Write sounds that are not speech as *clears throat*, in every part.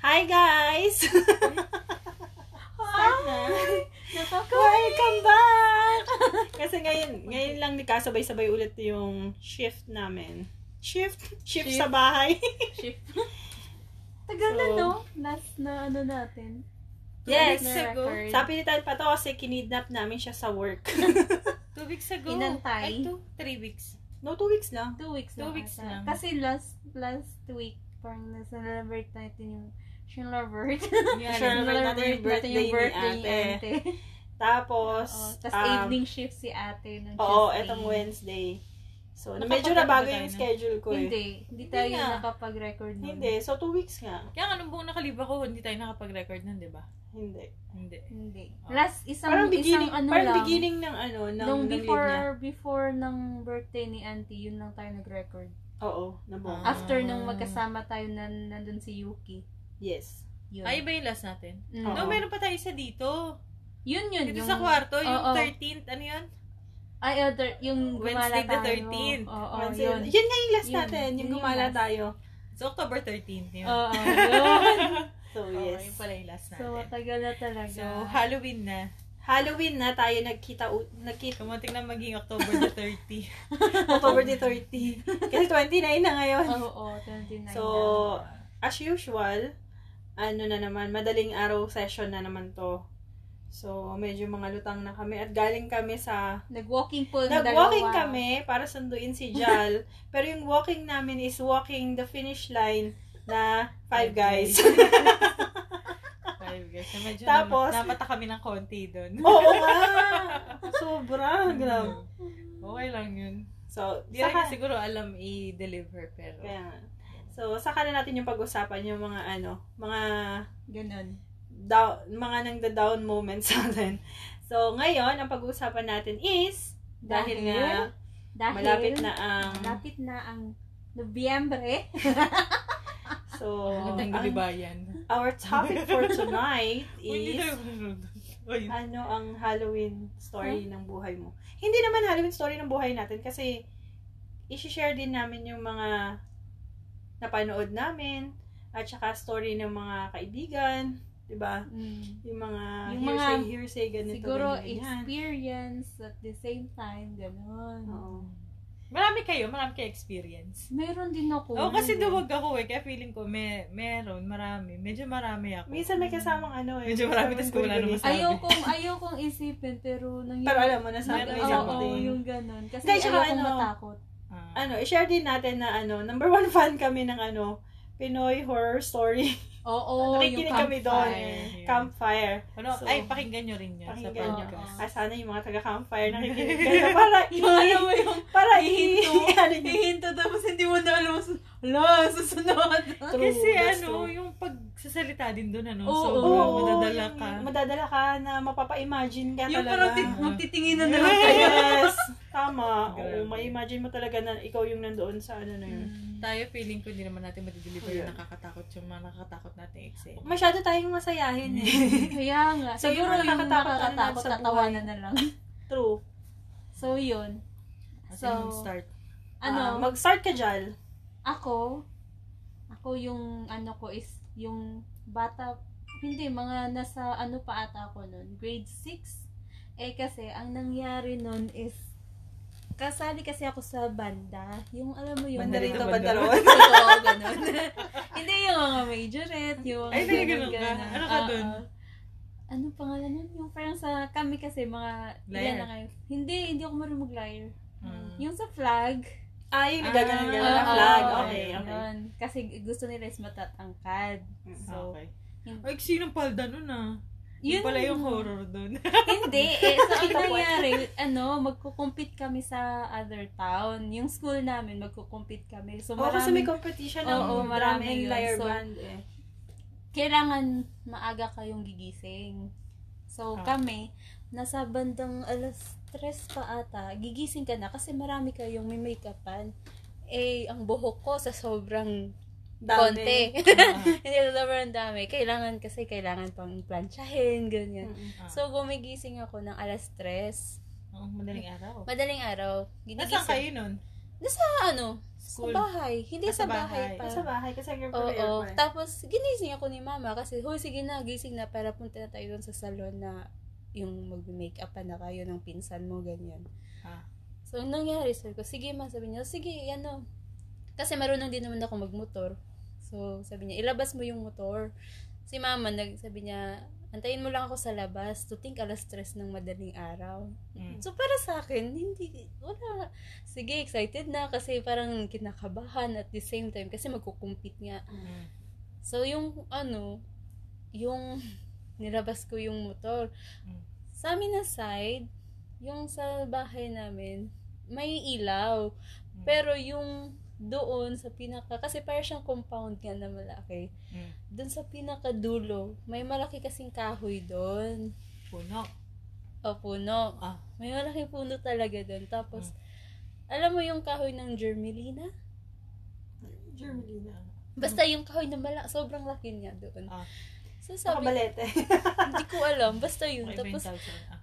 Hi guys! Start na. Welcome back! Kasi ngayon, ngayon lang nagkasabay-sabay ulit yung shift namin. Shift? Shift, Shift. sa bahay. Shift. Tagal na, So- no? Last na ano natin. yes! weeks ago. Sa pilitan pa to kasi kinidnap namin siya sa work. *laughs* Two weeks ago. Inantay. Ay, two, three weeks. no, two weeks lang. Two weeks Two lang. weeks ata. lang. Kasi last last week, parang nasa-celebrate natin yung Shinlavert. Yeah, Celebrate natin yung birthday ni ate. ate. Tapos, Oo. Tapos um, evening shift si ate nung Oo, Tuesday. etong Wednesday. So, Nakapag- medyo nabago yung na? schedule ko eh. Hindi. Hindi tayo nga. nakapag-record nun. Hindi. So, two weeks nga. Kaya nga, nung buong nakaliba ko, hindi tayo nakapag-record nun, di ba? Hindi. Hindi. Hindi. Oh. Last, isang, Parang beginning, isang ano parang lang. beginning ng ano, ng, nung ng before, niya. before ng birthday ni auntie, yun lang tayo nag-record. Oo, nabuo. Ah. After nung magkasama tayo na nandun si Yuki. Yes. Yun. Ay, iba yung last natin? Mm. Oo. No, meron pa tayo isa dito. Yun yun. Dito yung, sa kwarto, yung Oo. 13th, ano yun? Ay, other, yung gumala Wednesday the tayo. 13th. Oo, Wednesday- yun. Yun nga yung last Yun. natin, yung Yun yung gumala last. tayo. So, October 13th yun. Oo, *laughs* yun. So, Oo, yes. yun pala yung last so, natin. matagal na talaga. So, Halloween na. Halloween na tayo nagkita, u- nagkita Kumunting na maging October the 30. *laughs* October the 30. Kasi 29 na ngayon. Oo, 29 So, as usual, ano na naman, madaling araw session na naman to. So, medyo mga lutang na kami. At galing kami sa... na. Nag-walking po Nag-walking dalawa. kami para sunduin si Jal. *laughs* pero yung walking namin is walking the finish line na five guys. Five guys. *laughs* So, medyo Tapos- Tapos, napata kami ng konti doon. Oo nga! *laughs* Sobra. Grabe. Okay lang yun. So, Di rin siguro alam i-deliver, pero... kaya. So, saka na natin yung pag-usapan yung mga ano, mga Ganon. down, mga nang the down moments *laughs* natin. So, ngayon, ang pag-uusapan natin is, dahil, nga, dahil malapit na ang, malapit na ang Nobyembre. *laughs* so, ang- our topic for *laughs* tonight is, ano ang Halloween story ng buhay mo. Hindi naman Halloween story ng buhay natin kasi, isi-share din namin yung mga napanood namin, at saka story ng mga kaibigan, di ba? Mm. Yung mga Yung hearsay, mga- hearsay, ganito, Siguro ganyan, experience at the same time, ganon. Oo. Marami kayo, marami kayo experience. Meron din ako. Oo, kasi meron. duwag ako eh. Kaya feeling ko, may, meron, marami. Medyo marami ako. Minsan may kasamang ano eh. Medyo marami, kasamang tas wala naman sa- Ayaw kong, ayaw kong isipin, pero nangyari. Pero alam mo na sa Meron may Oo, something. oo, yung ganon. Kasi Hindi, tsaka ayaw kong ano, matakot. Ah. Ano, i-share din natin na ano, number one *laughs* fan kami ng ano, Pinoy horror story Oo, *laughs* Nakikinig yung kami doon. campfire. campfire. Ano, So, ay, pakinggan nyo rin yan pakinggan sa nyo. podcast. Ah, sana yung mga taga-campfire nakikinig *laughs* kayo para i- Yung ano mo yung para i- hihinto, nyo. hihinto tapos hindi mo na alam, ala, susunod. True, Kasi ano, true. yung pagsasalita din doon, ano, Oo, sobrang Oo, madadala yung ka. Madadala ka na mapapa-imagine ka Yung talaga. parang tit- magtitinginan na lang kayo. Yes. *laughs* Tama. Oo, may imagine mo talaga na ikaw yung nandoon sa ano na yun. Tayo, feeling ko, hindi naman natin madideliver Yeah. yung nakakatakot yung mga nakakatakot nating eksena. Masyado tayong masayahin eh. *laughs* Kaya nga. So, yung siguro yung nakakatakot, nakakatakot, na sa tatawanan na lang. *laughs* True. So, yun. Kasi So, start. Ano, Ah, mag-start ka, Jal. ako, ako yung, ano ko is, yung bata, hindi, mga nasa, ano pa ata ako nun, grade 6. Eh, kasi, ang nangyari nun is, kasali kasi ako sa banda. Yung, alam mo yung... Banda rito, banda roon. *laughs* Oo, ganun. *laughs* Hindi yung mga majorette, yung Ay, nagaganon ka? ganun. Ano ka dun? Ano pangalan nun? Yung parang sa kami kasi mga Liar. na kayo. Hindi, hindi ako marunong mag-liar. Mm. Yung sa flag. Ah, yung nagaganon Ah, ka na flag. oo, Okay, yun. okay. Kasi gusto nila is matatangkad. So, okay. yun- Ay, sinong palda nun ah? Yun yun pala yung horror dun. Hindi. Eh, so, *laughs* ang nangyari, ano, magkukumpit kami sa other town. Yung school namin, magkukumpit kami. So, Oo, kasi may competition ng Oo, drama marami and lyre So, band eh. kailangan maaga kayong gigising. So, Ah. kami, nasa bandang alas tres pa ata, gigising ka na kasi marami kayong may make-upan. Eh, ang buhok ko sa sobrang konti. Ah. *laughs* Hindi sa sobrang dami. Kailangan kasi, kailangan pang plansyahin, ganyan. Ah. So, gumigising ako ng alas tres. Oo, madaling araw. Madaling araw. Nasaan kayo nun? Nasa ano? School. Sa bahay. Hindi Ah, sa sa bahay, bahay. pa. Sa bahay, kasi Oo. prayer pa. eh. Tapos, ginising ako ni mama kasi, hoy, sige na, gising na para punta na tayo doon sa salon na yung mag-makeup pa na kayo ng pinsan mo, ganyan. Ah. So, ang nangyari, sabi ko, sige ma, sabi niya, sige, ano. Kasi marunong din naman ako magmotor. So, sabi niya, ilabas mo yung motor. Si mama, nag, sabi niya, antayin mo lang ako sa labas to think alas stress ng madaling araw. Mm. So, para sa akin, hindi, wala. Sige, excited na kasi parang kinakabahan at the same time kasi magkukumpit nga. Mm. So, yung, ano, yung nilabas ko yung motor. Mm. Sa amin na side, yung sa bahay namin, may ilaw. Mm. Pero yung doon sa pinaka, kasi parang siyang compound nga na malaki. Mm. Doon sa pinaka dulo, may malaki kasing kahoy doon. Puno. O puno. Ah. May malaki puno talaga doon. Tapos, Mm. alam mo yung kahoy ng germelina? Germany na. Basta yung kahoy na mala, sobrang laki niya doon. Ah. So sabi, Nakabalete. hindi ko alam. Basta yun. May Tapos,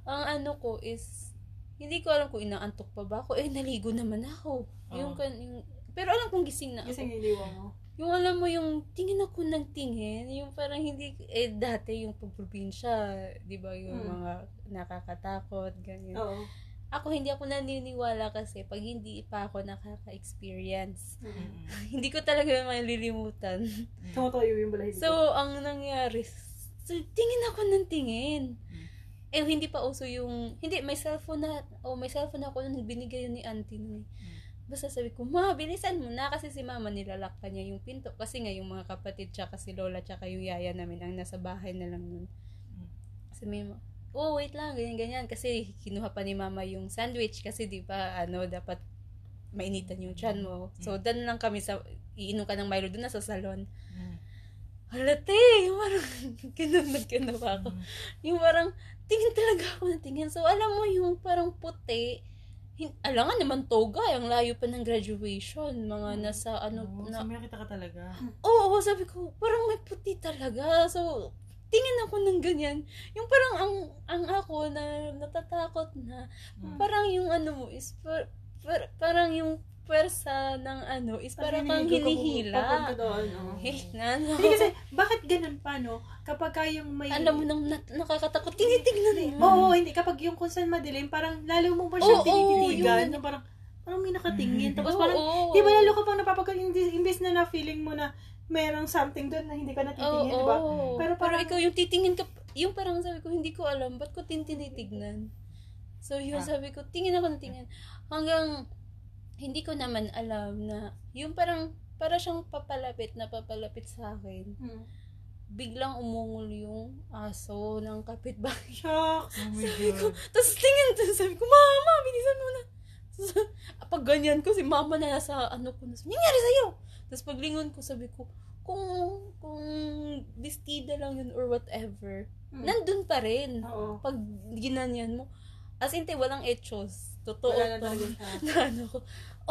ang ano ko is, hindi ko alam kung inaantok pa ba ako. Eh, naligo naman ako. Yung, Oo. kan, yung, pero alam kong gising na ako. Niliwa mo. Yung alam mo yung tingin ako ng tingin, yung parang hindi, eh dati yung pagprobinsya, di ba yung Mm. mga nakakatakot, ganyan. Oo. Ako hindi ako naniniwala kasi pag hindi pa ako nakaka-experience, Mm. *laughs* hindi ko talaga malilimutan. Tumatayo yung balahibo. So, ang nangyari, so, tingin ako ng tingin. Mm. Eh, hindi pa uso yung, hindi, may cellphone na, oh, may cellphone ako nung binigay yun ni auntie nun eh. Mm. Basta sabi ko, ma, bilisan mo na kasi si mama nilalak pa niya yung pinto. Kasi nga yung mga kapatid, tsaka si lola, tsaka yung yaya namin ang nasa bahay na lang nun. Mm. Kasi may, ma- oh, wait lang, ganyan, ganyan. Kasi kinuha pa ni mama yung sandwich kasi di ba, ano, dapat mainitan yung chan mo. So, dan lang kami sa, iinom ka ng Milo doon na sa salon. Mm. Halate, yung parang, kinunod ka na ba ako? Mm. Yung parang, tingin talaga ako ng tingin. So, alam mo yung parang puti, hin- alangan naman toga, ang layo pa ng graduation, mga Mm. nasa ano, Oo, na, so nakita ka talaga. oo, sabi ko, parang may puti talaga. So, tingin ako ng ganyan. Yung parang ang, ang ako na natatakot na, Mm. parang yung ano mo is, par, par- parang yung pwersa ng ano is parang kang hinihila. Eh, na, ano. Hindi kasi, bakit ganun pa, no? Kapag ka yung may... Alam mo nang nat- nakakatakot, tinitignan mo. Oo, hindi. Kapag yung kung saan madilim, parang lalo mo pa siyang Oo, tinititigan. yun. Yung parang, parang may nakatingin. Tapos Oo, parang, oo. di ba lalo ka pang napapagod, imbis, imbis na na-feeling mo na merong something doon na hindi ka natitingin, Oo, di ba? Pero Pero, parang- ikaw yung titingin ka, yung parang sabi ko, hindi ko alam, ba't ko tin- tinitignan? So, yun Ah. sabi ko, tingin ako ng tingin. Hanggang, hindi ko naman alam na, yung parang, para siyang papalapit na papalapit sa akin. Hmm. Biglang umungol yung aso ng kapitbahay. Shocks. *laughs* Oh my Sabi ko, God. tapos tingin to, sabi ko, Mama, bilisan mo na. *laughs* Pag ganyan ko, si Mama na nasa ano ko, na, nangyari sa'yo? Tapos paglingon ko, sabi ko, kung, kung bestida lang yun or whatever, Hmm. nandun pa rin. Oo. Pag ginanyan mo, as in, te, walang etos. Totoo Wala to. *laughs* na ano ko.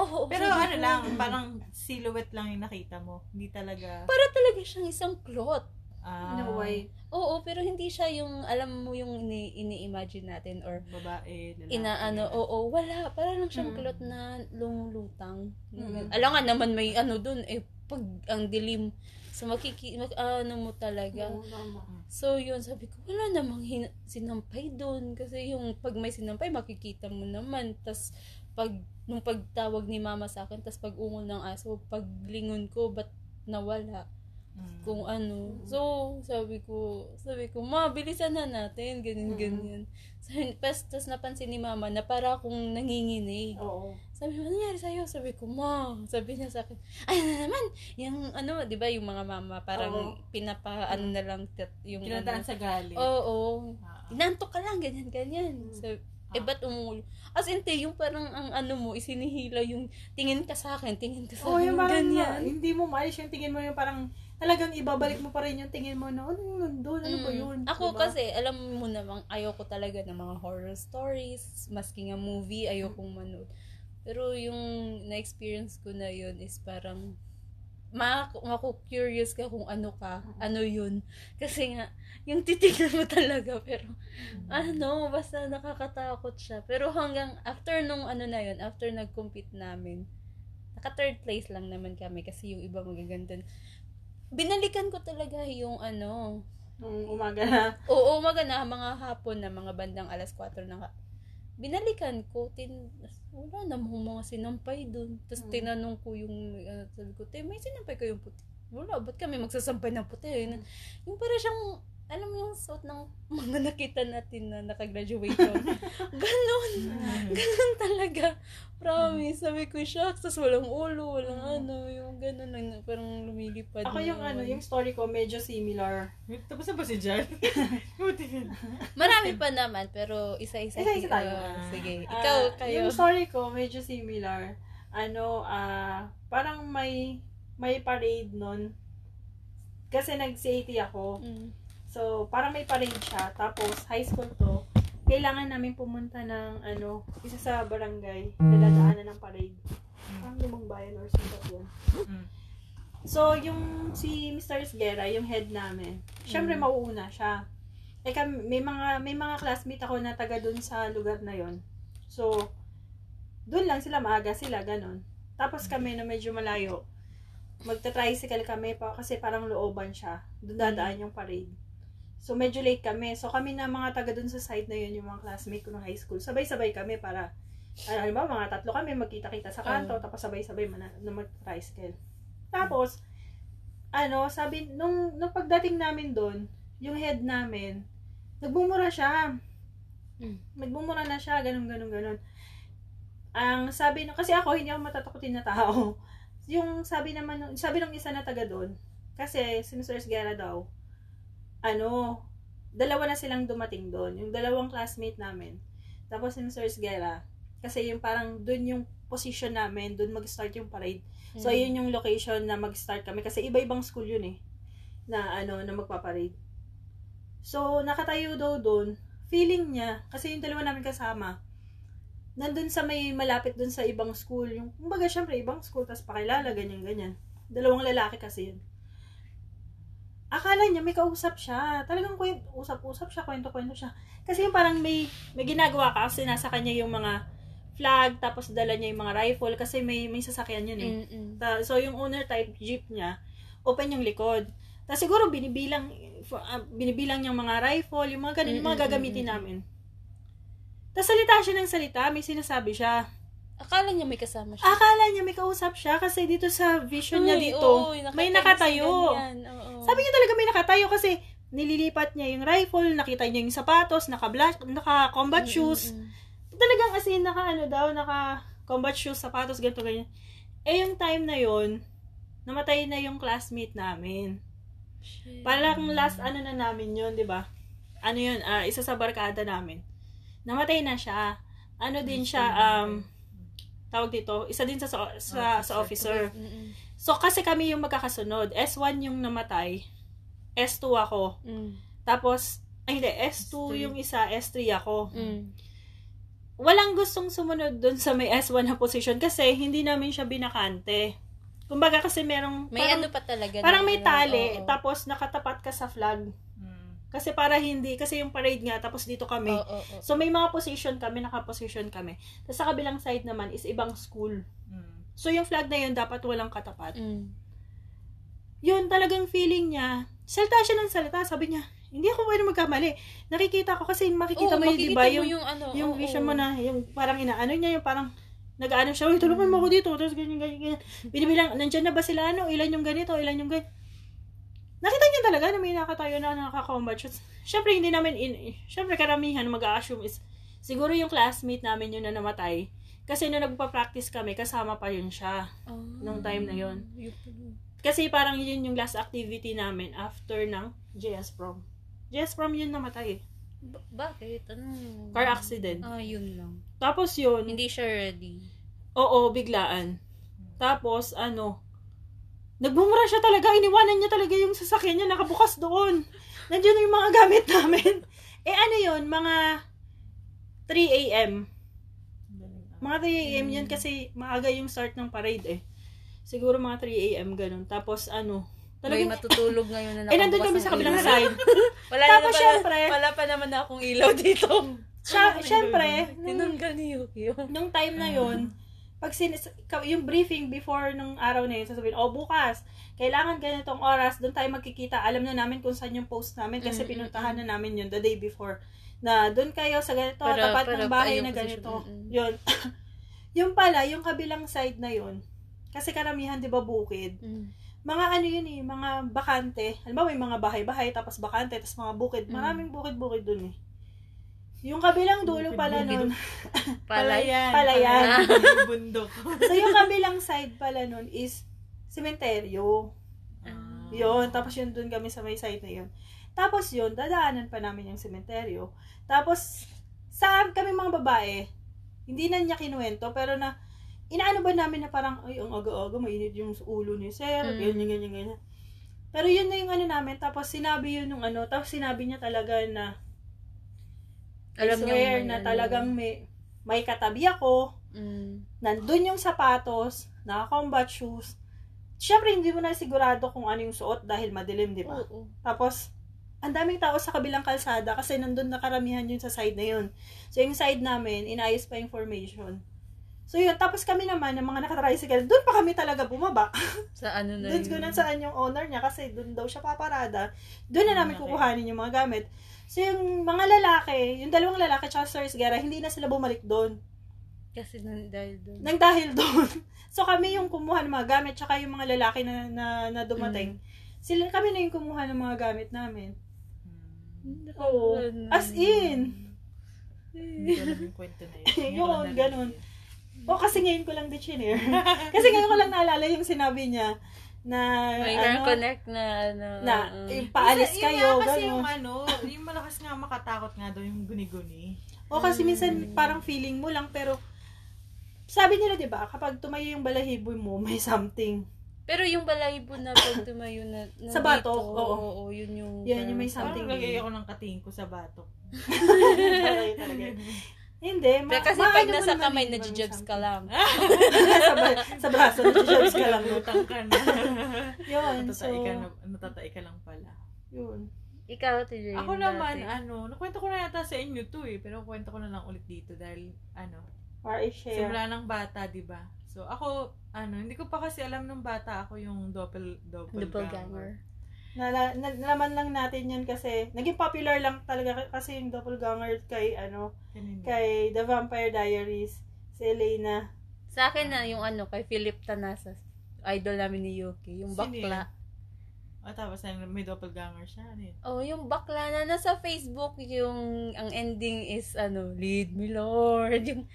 Oo, Pero sabi ano lang, parang silhouette lang yung nakita mo. Hindi talaga... Para talaga siyang isang cloth. Ah, No way. Oo, pero hindi siya yung, alam mo yung ini- ini-imagine natin or Babae, lalaki. inaano, oo, wala. Para lang Mm. siyang kulot na lumulutang. Mm. Alam nga naman may ano dun, eh, pag ang dilim, so makiki, mak, ano mo talaga. Oo, tama. So, yun, sabi ko, wala namang hin- sinampay dun. Kasi yung pag may sinampay, makikita mo naman. tas pag, nung pagtawag ni mama sa akin, tas pag ungol ng aso, paglingon ko, ba't nawala? Mm. kung ano. So, sabi ko, sabi ko, ma, bilisan na natin, ganyan, Mm. ganyan. Sabi, pas, tas napansin ni mama na para akong nanginginig. Oo. Sabi mo, ano nangyari sa'yo? Sabi ko, ma, sabi niya sa akin, ay, ano naman, yung ano, di ba, yung mga mama, parang Oo. pinapa, ano na lang, yung Kinataan ano. sa galit. Oo, Ah. inantok ka lang, ganyan, ganyan. Mm. So, eh, ba't umulo? As in, te, yung parang ang ano mo, isinihila yung tingin ka sa akin, tingin ka sa Oo, akin, yung parang ganyan. hindi mo maalis yung tingin mo yung parang talagang ibabalik mo pa rin yung tingin mo na ano yung nandun, ano ba Mm. yun? Ako Diba? kasi, alam mo namang, ayoko talaga ng mga horror stories, maski nga movie, ayokong manood. Pero yung na-experience ko na yun is parang, mak- maku-curious ka kung ano ka, ano yun. *laughs* Kasi nga, yung titignan mo talaga, pero Mm. ano, basta nakakatakot siya. Pero hanggang after nung ano na yun, after nag-compete namin, Naka third place lang naman kami kasi yung iba magaganda. Binalikan ko talaga yung ano, Nung umaga na. *laughs* Oo, umaga na, mga hapon na, mga bandang alas 4 na. ka- Binalikan ko, tin, wala namang mga sinampay dun. Tapos Mm. tinanong ko yung, ano, sabi ko, may sinampay kayong puti? Wala, ba't kami magsasampay ng puti? Mm. Yung para siyang, alam mo yung suot ng mga *laughs* nakita natin na nakagraduation. *laughs* Ganon. Ganon talaga. Promise. Sabi ko, shucks. Tapos walang ulo, walang ano. Yung ganon lang, parang lumilipad. Mm. Ako yung ano, yung story ko medyo similar. Tapos na ba si Jan? *laughs* Marami pa naman, pero isa-isa. Isa-isa tayo. Ah, sige. Ah, Ikaw, kayo. Yung story ko, medyo similar. Ano, ah, parang may, may parade nun. Kasi nag-CAT ako. Mm. So, parang may parade siya. Tapos, high school to. Kailangan namin pumunta ng, ano, isa sa barangay na dadaanan ng parade. Parang lumang bayan or something yun. Mm. So, yung si Mr. Esguera, yung head namin, syempre Mm. mauuna siya. Eh, may mga, may mga classmate ako na taga dun sa lugar na yon So, dun lang sila, maaga sila, ganun. Tapos kami na medyo malayo, magta-tricycle kami pa kasi parang looban siya. Doon dadaan yung parade. So, medyo late kami. So, kami na mga taga dun sa side na yun, yung mga classmate ko ng high school. Sabay-sabay kami para, ano ba, mga tatlo kami, magkita-kita sa kanto, Oo. tapos sabay-sabay man, na mag-tricycle. Tapos, ano, sabi, nung, nung pagdating namin doon, yung head namin, nagbumura siya. Mm. Nagbumura na siya, ganun, ganun, ganun. Ang sabi, no, kasi ako, hindi ako matatakutin na tao. *laughs* Yung sabi naman, sabi ng isa na taga doon, kasi si Mr. Esguera daw, ano, dalawa na silang dumating doon. Yung dalawang classmate namin. Tapos si Mr. Esguera, kasi yung parang doon yung position namin, doon mag-start yung parade. So, Mm. ayun yung location na mag-start kami. Kasi iba-ibang school yun eh. Na ano, na magpaparade. So, nakatayo daw doon. Feeling niya, kasi yung dalawa namin kasama, nandun sa may malapit dun sa ibang school. Yung, kumbaga, syempre, ibang school, tas pakilala, ganyan-ganyan. Dalawang lalaki kasi yun. Akala niya may kausap siya. Talagang kwent, usap-usap siya, kwento-kwento siya. Kasi yung parang may, may ginagawa ka kasi nasa kanya yung mga flag, tapos dala niya yung mga rifle kasi may, may sasakyan yun eh. Mm-mm. So, yung owner type jeep niya, open yung likod. Tapos siguro binibilang, ah, binibilang niyang mga rifle, yung mga ganun, yung mga gagamitin namin. Tapos salita siya ng salita, may sinasabi siya. Akala niya may kasama siya. Akala niya may kausap siya kasi dito sa vision niya Uy, dito, oo, may nakatayo nakatayo. sa ganyan, oo. Sabi niya talaga may nakatayo kasi nililipat niya yung rifle, nakita niya yung sapatos, naka-black, naka-combat shoes. mm, mm. Talagang as in, naka ano daw, naka combat shoes, sapatos, ganito, ganyan. Eh, yung time na yon namatay na yung classmate namin. Shit. Parang last ano na namin yun, di ba? Ano yun, ah, isa sa barkada namin. Namatay na siya. Ano din siya, um, tawag dito, isa din sa, sa, sa, sa officer. Mm-mm. So, kasi kami yung magkakasunod. S1 yung namatay. S2 ako. Mm. Tapos, ay hindi, S2 S3. yung isa, S3 ako. Mm. walang gustong sumunod dun sa may S1 na position kasi hindi namin siya binakante. Kumbaga kasi merong May parang, ano pa talaga. parang may tali oo. tapos nakatapat ka sa flag. Mm. Kasi para hindi kasi yung parade nga tapos dito kami. Oo, oo, oo. So may mga position kami, naka-position kami. Tapos sa kabilang side naman is ibang school. Mm. So yung flag na yun dapat walang katapat. Mm. Yun talagang feeling niya. Salita siya ng salita. Sabi niya, hindi ako pwede magkamali. Nakikita ko kasi makikita Oo, mo di ba? mo Yung, yung ano. yung oo. vision mo na, yung parang inaano niya, yung parang nag-ano siya, uy, tulungan mo ako dito, tapos ganyan, ganyan, ganyan. Binibilang, nandyan na ba sila, ano, ilan yung ganito, ilan yung ganito. Nakita niya talaga na may nakatayo na nakaka-combat shots. Siyempre, hindi namin, in, syempre, karamihan mag-a-assume is, siguro yung classmate namin yun na namatay. Kasi nung nagpa-practice kami, kasama pa yun siya. Ah, nung time na yun. Kasi parang yun yung last activity namin after ng JS prom. JS prom yun namatay. eh. Ba- bakit? Ano? Car accident. Ah, yun lang. Tapos yun, Hindi siya ready. Oo, biglaan. Tapos, ano, nagbumura siya talaga. Iniwanan niya talaga yung sasakyan niya nakabukas doon. Nandiyan yung mga *laughs* gamit namin. Eh, ano yun? Mga 3 a.m. Mga 3 a.m. yun kasi maaga yung start ng parade eh. Siguro mga 3 a.m. ganun. Tapos, ano, May talagang, matutulog ngayon na *laughs* eh, nandun kami sa kabilang side. *laughs* Wala *laughs* na Tapos, pala, syempre, wala pa naman na akong ilaw dito. siya, syempre, Tinanggal ni Yuki yun. nung time na yon pag sinis, yung briefing before nung araw na yun, sasabihin, oh, bukas, kailangan ganitong oras, doon tayo magkikita. Alam na namin kung saan yung post namin kasi Mm, mm, pinuntahan na namin yun the day before. Na doon kayo sa ganito, Para- tapat para ng bahay na ganito. mm, mm. Yun. *laughs* yung pala, yung kabilang side na yun, kasi karamihan, di ba, bukid. Mm. Mga ano yun eh, mga bakante. Alam mo, may mga bahay-bahay, tapos bakante, tapos mga bukid. Mm. Maraming bukid-bukid dun eh. Yung kabilang dulo pala nun, *laughs* Palay. Palayan. Palayan. Yung *laughs* bundok. so yung kabilang side pala nun is sementeryo. Ah. Yun, tapos yun dun kami sa may side na yun. Tapos yun, dadaanan pa namin yung sementeryo. Tapos, sa kami mga babae, hindi na niya kinuwento, pero na, inaano ba namin na parang, ay, ang aga-aga, mainit yung ulo ni sir, Mm. ganyan, ganyan, ganyan. Pero yun na yung ano namin, tapos sinabi yun nung ano, tapos sinabi niya talaga na, Alam I niya swear may na ano. talagang may, may katabi ako, Mm. nandun yung sapatos, naka-combat shoes. Siyempre, hindi mo na sigurado kung ano yung suot dahil madilim, di ba? Oo. Tapos, ang daming tao sa kabilang kalsada kasi nandun na karamihan yun sa side na yun. So, yung side namin, inayos pa yung formation. So, yun. Tapos kami naman, ng mga nakatricycle, doon pa kami talaga bumaba. *laughs* Sa ano na doon yun. ko na saan yung owner niya kasi doon daw siya paparada. Doon na namin Okay. kukuhanin yung mga gamit. So, yung mga lalaki, yung dalawang lalaki tsaka Sir Guerra, hindi na sila bumalik doon. Kasi nan- dahil doon. nang dahil doon. *laughs* so kami yung kumuha ng mga gamit tsaka yung mga lalaki na na, na dumating. Sila kami na yung kumuha ng mga gamit namin. Oo. As in. Hindi ko alam yung kwento na yun. Yun, ganun. O kasi ngayon ko lang di chinere. *laughs* kasi ngayon ko lang naalala yung sinabi niya na May ano, connect na ano. na uh, yung paalis Kasi- kayo, Yun kasi gano'n. yung ano, yung malakas nga makatakot nga daw yung guni-guni. O kasi minsan parang feeling mo lang pero sabi nila 'di ba, kapag tumayo yung balahibo mo, may something. Pero yung balahibo na pag tumayo na, *clears throat* na Sa batok, dito, oo. oo, yun yung... Yan, yung may parang- something. Parang lagay ako ng katingin ko sa batok. *laughs* Hindi, ma- Pero kasi pag nasa kamay, something. ka lang. *laughs* sa, ba- sa braso, nagja-jobs ka lang. Lutang ka na. *laughs* Yun, so, ka, na, natatai ka lang pala. yun. Ikaw, TJ. Ako naman, ano, nakwento ko na yata sa inyo to eh, pero kwento ko na lang ulit dito dahil, ano, Or i-share. simula ng bata, di ba? So, ako, ano, hindi ko pa kasi alam nung bata ako yung doppel, doppelganger. Doppelganger. Nala, na, nalaman lang natin yan kasi, naging popular lang talaga kasi yung doppelganger kay, ano, kay The Vampire Diaries, si Elena. Sa akin na, yung ano, kay Philip Tanasas. Idol namin ni Yuki. Yung Sino yun? bakla. O, tapos may doppelganger siya. Ano yun? Oh, yung bakla na nasa Facebook, yung, ang ending is, ano, lead me Lord. Yung,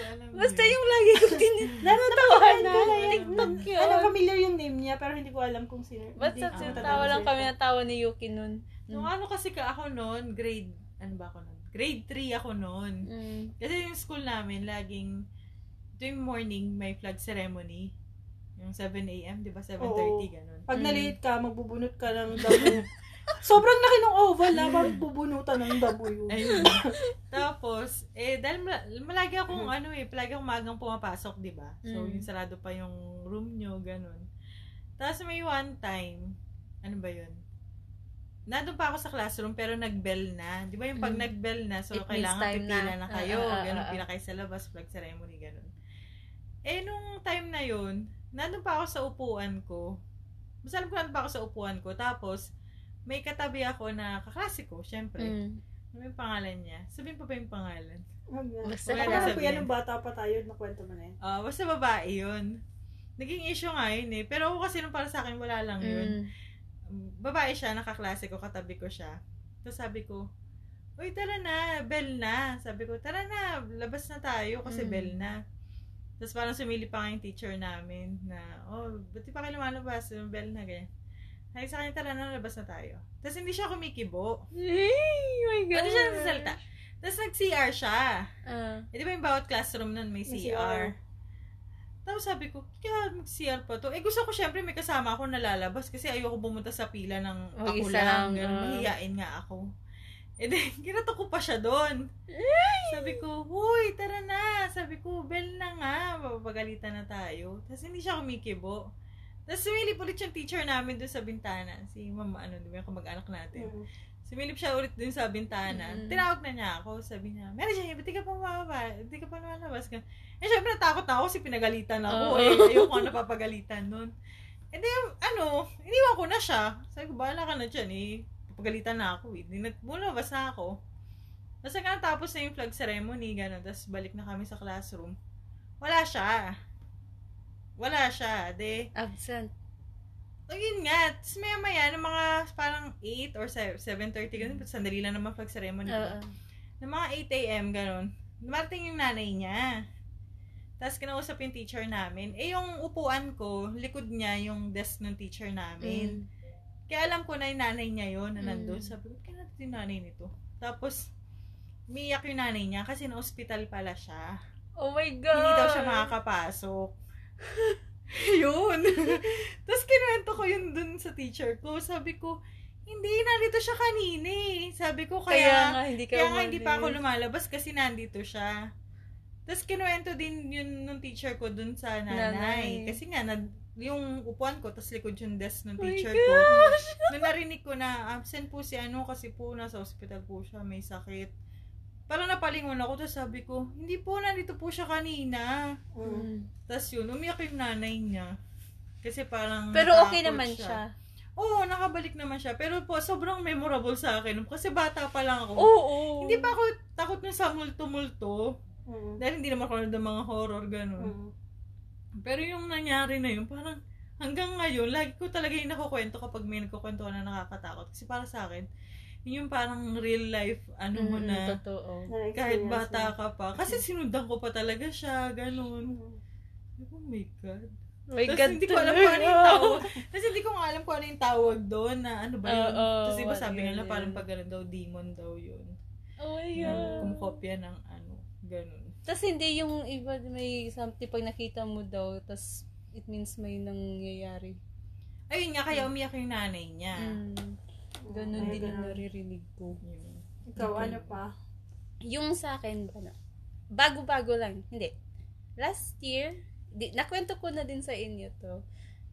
alam basta yun. yung lagi kong tin- *laughs* Natawanan ko na yun. TikTok yun. Ano, familiar yung name niya, pero hindi ko alam kung sino. Basta hindi ko tawa lang kami na tawa ni Yuki nun. Nung ano kasi ka ako noon, grade, ano ba ako noon? Grade 3 ako noon. Mm. Kasi yung school namin, laging, tuwing morning, may flag ceremony. Yung 7 a.m., di ba? 7.30, Oo. ganun. Pag Mm. naliit ka, magbubunot ka ng dabo. *laughs* Sobrang laki ng oval, ha? Parang bubunutan ng dabo yun. Ayun. Tapos, eh, dahil mala- malagi akong ano eh, palagi akong magang pumapasok, di ba? So, Mm. yung sarado pa yung room nyo, ganun. Tapos may one time, ano ba yun? Nandun pa ako sa classroom, pero nag-bell na. Di ba yung pag Mm. nag-bell na, so It means kailangan time pipila na. na, kayo. Ah, ah, ah, ganun, ah. pila kayo sa labas, flag ceremony, ganun. Eh, nung time na yun, nandun pa ako sa upuan ko. Mas alam ko nandun pa ako sa upuan ko. Tapos, may katabi ako na kaklase ko, syempre. Mm. Ano yung pangalan niya? Sabihin pa ba yung pangalan? Basta Wala Ako na na po sabihin. yan nung bata pa tayo, nakwento mo na yun. Ah, basta babae yun. Naging issue nga yun eh. Pero ako kasi nung para sa akin, wala lang yun. Mm. Babae siya, nakaklase ko, katabi ko siya. Tapos sabi ko, Uy, tara na, bell na. Sabi ko, tara na, labas na tayo kasi Mm. bell na. Tapos parang sumili pa nga yung teacher namin na, oh, ba't di pa kayo lumalabas? Yung bell na, ganyan. Sabi sa kanya, tara na, labas na tayo. Tapos hindi siya kumikibo. Ay, my God. Ano siya nagsasalita? Tapos nag-CR siya. Ah. Eh, di ba yung bawat classroom nun may May CR? CR. Tapos sabi ko, kaya mag-CR pa to. Eh, gusto ko syempre may kasama ako nalalabas kasi ayoko bumunta sa pila ng Oh, ako lang. Ganun, ah. mahihain nga ako. Eh, then, *laughs* ginato ko pa siya doon. Sabi ko, huy, tara na. Sabi ko, bell na nga. Papagalitan na tayo. Tapos hindi siya kumikibo. Tapos sumilip ulit yung teacher namin doon sa bintana. Si mama, ano, di ba, yung kamag-anak natin. Mm. Sumilip siya ulit dun sa bintana. Mm. Tinawag na niya ako. Sabi niya, Mary Jane, ba't di ka pa mababa? Di ka pa lumalabas ka? Eh, syempre natakot na ako kasi pinagalitan ako. Oo. Eh, ayoko na napapagalitan nun. And then, ano, iniwan ko na siya. Sabi ko, bahala ka na dyan eh. Papagalitan na ako eh. Di na, lumabas na ako. Tapos hanggang tapos na yung flag ceremony, gano'n. Tapos balik na kami sa classroom. Wala siya. Wala siya. De, Absent. So, yun nga. Tapos maya maya, ng mga parang 8 or 7.30, ganun. Sandali lang naman flag ceremony. Oo. Ng mga 8 a.m., ganun. Dumarating yung nanay niya. Tapos kinausap yung teacher namin. Eh, yung upuan ko, likod niya yung desk ng teacher namin. Mm. Kaya alam ko na yung nanay niya yun na nandun. Mm. Sabi ko, kaya natin yung nanay nito. Tapos, umiyak yung nanay niya kasi na-hospital pala siya. Oh my God! Hindi daw siya makakapasok. *laughs* yun. *laughs* Tapos kinuwento ko yun dun sa teacher ko. Sabi ko, hindi, nandito siya kanina eh. Sabi ko, Kaya, kaya, nga, hindi ka kaya nga hindi pa ako lumalabas kasi nandito siya. Tapos kinuwento din yun nung teacher ko dun sa nanay. Nanay. Kasi nga, nad, yung upuan ko, tapos likod yung desk ng Oh teacher ko. Nung narinig ko na absent po si ano kasi po nasa hospital po siya, may sakit. Parang napalingon ako, tapos sabi ko, hindi po, nandito po siya kanina. Mm. Mm. Tapos yun, umiyak yung nanay niya. Kasi parang Pero okay naman siya. Oo, nakabalik naman siya. Pero po, sobrang memorable sa akin. Kasi bata pa lang ako. Oo. Hindi pa ako takot na sa multo-multo. Mm. Dahil hindi naman ako ng mga horror, gano'n. Mm. Pero yung nangyari na yun, parang hanggang ngayon, lagi ko talaga yung nakukwento kapag may nagkukwento na nakakatakot. Kasi para sa akin, yun yung parang real life, ano mo Mm, na, Totoo. Kahit bata ka pa. Kasi sinundan ko pa talaga siya, gano'n. Mm. Oh my God. My Tapos God, hindi ko alam kung ano yung *laughs* tawag. Tapos hindi ko nga alam kung ano yung tawag doon na ano ba yun. Tapos iba what sabi nila yun? parang pag ganun daw, demon daw yun. Oh my God. kumukopya ng ano, ganun. Tapos hindi yung iba may something pag nakita mo daw, tapos it means may nangyayari. Ayun nga, kaya umiyak yung nanay niya. Mm. Ganun Ay, din yung naririnig ko. Yun. Ikaw, ano pa? Yung sa akin, ano, bago-bago lang. Hindi. Last year, di, nakwento ko na din sa inyo to.